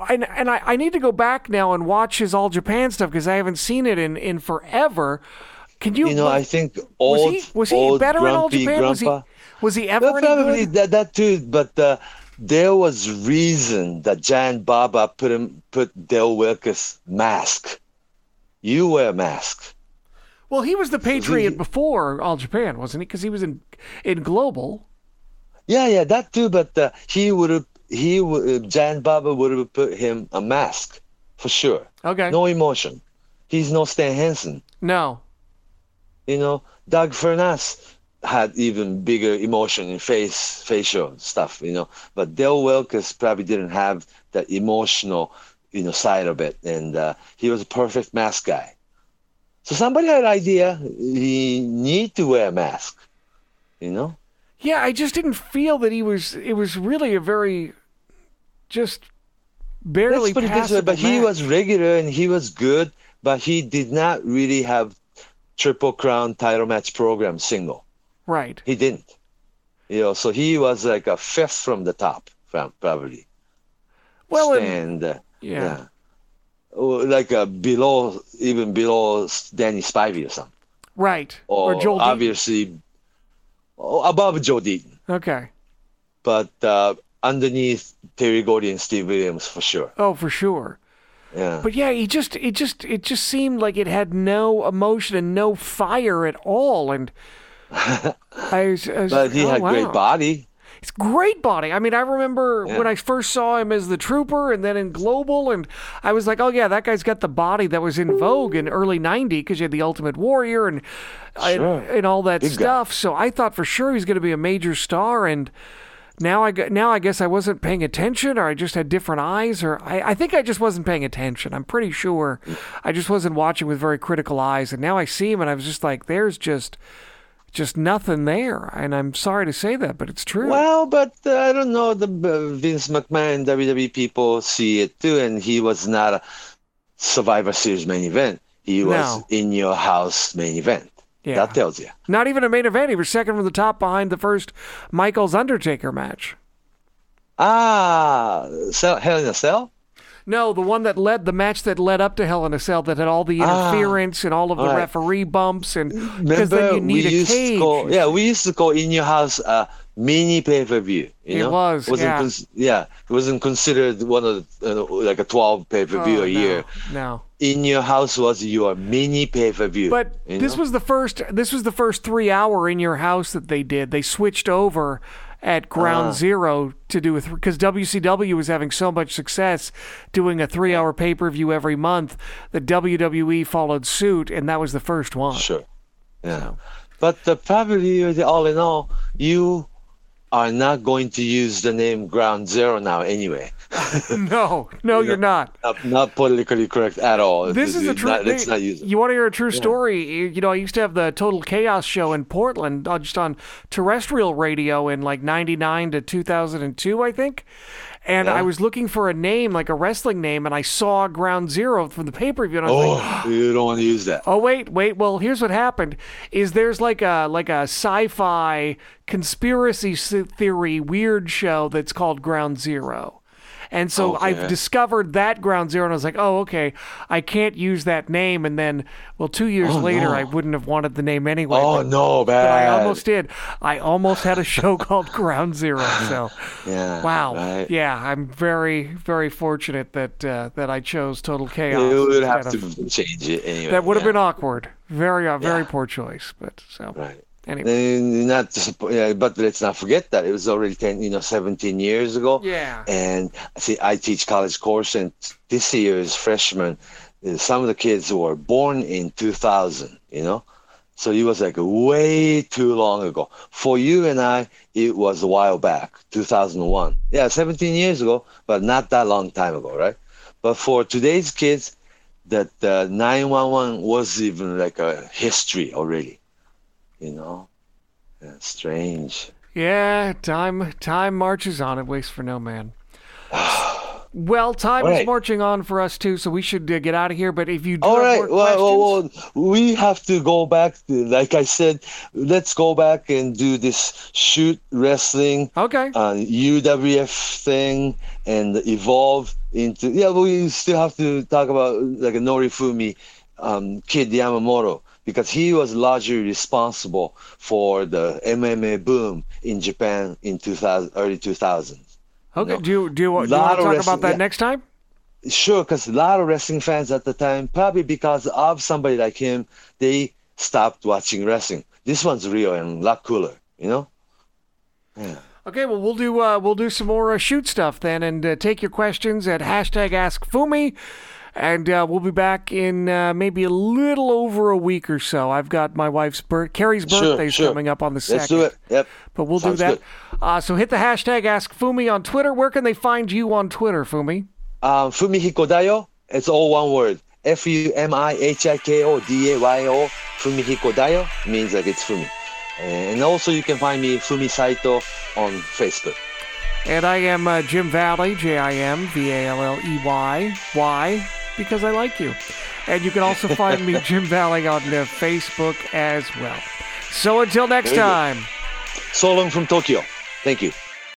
A: And, and I, I need to go back now and watch his All Japan stuff because I haven't seen it in, in forever. Can you?
B: you know, I think old,
A: was he was he
B: old
A: better in All
B: grumpy
A: Japan? Was he
B: grandpa.
A: Was he ever
B: Well, probably that, that too, but uh, there was reason that Giant Baba put him put Del Wilkes mask. You wear a mask.
A: Well, he was the Patriot
B: he-
A: before All Japan, wasn't he? Because he was in in Global.
B: Yeah, yeah, that too. But uh, he would have he would Giant Baba would have put him a mask for sure.
A: Okay.
B: No emotion. He's no Stan Hansen.
A: No.
B: You know, Doug Furnas had even bigger emotion in face facial stuff, you know. But Del Wilkes probably didn't have that emotional, you know, side of it, and uh, he was a perfect mask guy. So somebody had an idea. He need to wear a mask, you know.
A: Yeah, I just didn't feel that he was. It was really a very, just barely
B: Let's put it this way. But he was regular and he was good, but he did not really have triple crown title match program single.
A: Right.
B: He didn't. You know, so he was like a fifth from the top, from- probably.
A: Well, and,
B: uh,
A: yeah.
B: yeah, like uh, below, even below Danny Spivey or something,
A: right.
B: or,
A: Or, Joel.
B: Obviously oh, above Joe Deaton,
A: Okay.
B: but uh, underneath Terry Gordy and Steve Williams for sure.
A: Oh, for sure.
B: Yeah,
A: But yeah, he just it just it just seemed like it had no emotion and no fire at all, and I was, I was
B: but he
A: oh,
B: had
A: wow.
B: great body.
A: It's great body. I mean, I remember
B: Yeah.
A: when I first saw him as the Trooper, and then in Global, and I was like, oh yeah, that guy's got the body that was in vogue in early '90 because you had the Ultimate Warrior and
B: Sure.
A: and, and all that
B: Big guy.
A: stuff. So I thought for sure he's going to be a major star, and now I now I guess I wasn't paying attention, or I just had different eyes, or I, I think I just wasn't paying attention. I'm pretty sure I just wasn't watching with very critical eyes, and now I see him, and I was just like, there's just just nothing there, and I'm sorry to say that, but it's true.
B: Well, but uh, I don't know. The uh, Vince McMahon WWE people see it too, and he was not a Survivor Series main event. He was
A: No.
B: in your house main event.
A: Yeah.
B: That tells you.
A: Not even a main event. He was second from the top behind the first Michaels Undertaker match.
B: Ah, cell, Hell in a Cell.
A: No, the one that led the match that led up to Hell in a Cell that had all the
B: Ah,
A: interference and all of the
B: right.
A: referee bumps and because then you need
B: we
A: a
B: used
A: cage.
B: to call, yeah, we used to call in your house a mini pay per view. You
A: It
B: know,
A: was,
B: wasn't
A: yeah.
B: cons- yeah, it wasn't considered one of the, uh, like a twelve pay per view
A: Oh,
B: a year.
A: No, no.
B: In your house was your mini pay per view.
A: But this was the first. This was the first three hour in your house that they did. They switched over at Ground
B: Ah.
A: Zero to do with because WCW was having so much success doing a three hour pay per view every month that WWE followed suit, and that was the first one.
B: Sure. Yeah. But uh, probably, uh, all in all, you are not going to use the name Ground Zero now anyway.
A: no, no, you're not.
B: Not, not politically correct at all.
A: This is a true.
B: Not, let's not use it.
A: You want to hear a true story? You you know, I used to have the Total Chaos show in Portland, uh, just on terrestrial radio in like '99 to 2002, I think. And I was looking for a name, like a wrestling name, and I saw Ground Zero from the pay per view, and I was like,
B: Oh, you don't want to use that.
A: Oh wait, wait. Well, here's what happened: is there's like a like a sci-fi conspiracy theory weird show that's called Ground Zero, And so
B: Okay.
A: I've discovered that Ground Zero, and I was like, oh, okay, I can't use that name. And then, well, two years
B: Oh,
A: later,
B: no.
A: I wouldn't have wanted the name anyway.
B: Oh
A: but,
B: no,
A: but I almost did. I almost had a show called Ground Zero. So,
B: Yeah.
A: wow,
B: Right.
A: yeah, I'm very, very fortunate that uh, that I chose Total Chaos.
B: You would have
A: instead
B: to
A: of-
B: change it anyway.
A: That would have
B: yeah.
A: been awkward. Very, uh, very
B: Yeah.
A: poor choice. But so
B: Right.
A: Anyway,
B: And not yeah, but let's not forget that it was already 10, you know, 17 years ago.
A: yeah.
B: And see, I teach college course, and this year's freshmen, uh, some of the kids were born in 2000, you know? So it was like way too long ago. For you and I, it was a while back, 2001. Yeah, 17 years ago, but not that long time ago, right? But for today's kids, that uh, 911 was even like a history already, you know? Yeah, strange.
A: Yeah, time time marches on. It waits for no man. Well, time
B: All
A: is marching on for us too, so we should uh, get out of here. But if you do
B: All right. Well, well,
A: questions,
B: well, we have to go back. To, like I said, let's go back and do this shoot wrestling,
A: okay,
B: uh, UWF thing, and evolve into. Yeah, we still have to talk about like a Norifumi, um, Kid Yamamoto, because he was largely responsible for the MMA boom in Japan in 2000, early 2000s.
A: okay.
B: no.
A: Do you do you, do you want to talk about that
B: yeah.
A: next time?
B: Sure, because a lot of wrestling fans at the time, probably because of somebody like him, they stopped watching wrestling. This one's real and a lot cooler, you know? Yeah.
A: Okay, well we'll do uh, we'll do some more uh, shoot stuff then, and uh, take your questions at hashtag Ask Fumi, and uh, we'll be back in uh, maybe a little over a week or so. I've got my wife's birth, Carrie's
B: Sure, sure.
A: coming up on the second.
B: Let's do it. Yep.
A: But we'll
B: Sounds
A: do that. Uh, so hit the hashtag Ask Fumi on Twitter. Where can they find you on Twitter, Fumi?
B: Um, Fumihiko Dayo, it's all one word. F U M I H I K O D A Y O. Fumihiko Dayo means like it's Fumi. And also, you can find me Fumi Saito on Facebook.
A: And I am uh, Jim Valley, J I M V A L L E Y. Why? Because I like you. And you can also find me, Jim Valley, on uh, Facebook as well. So until next time.
B: So long from Tokyo. Thank you.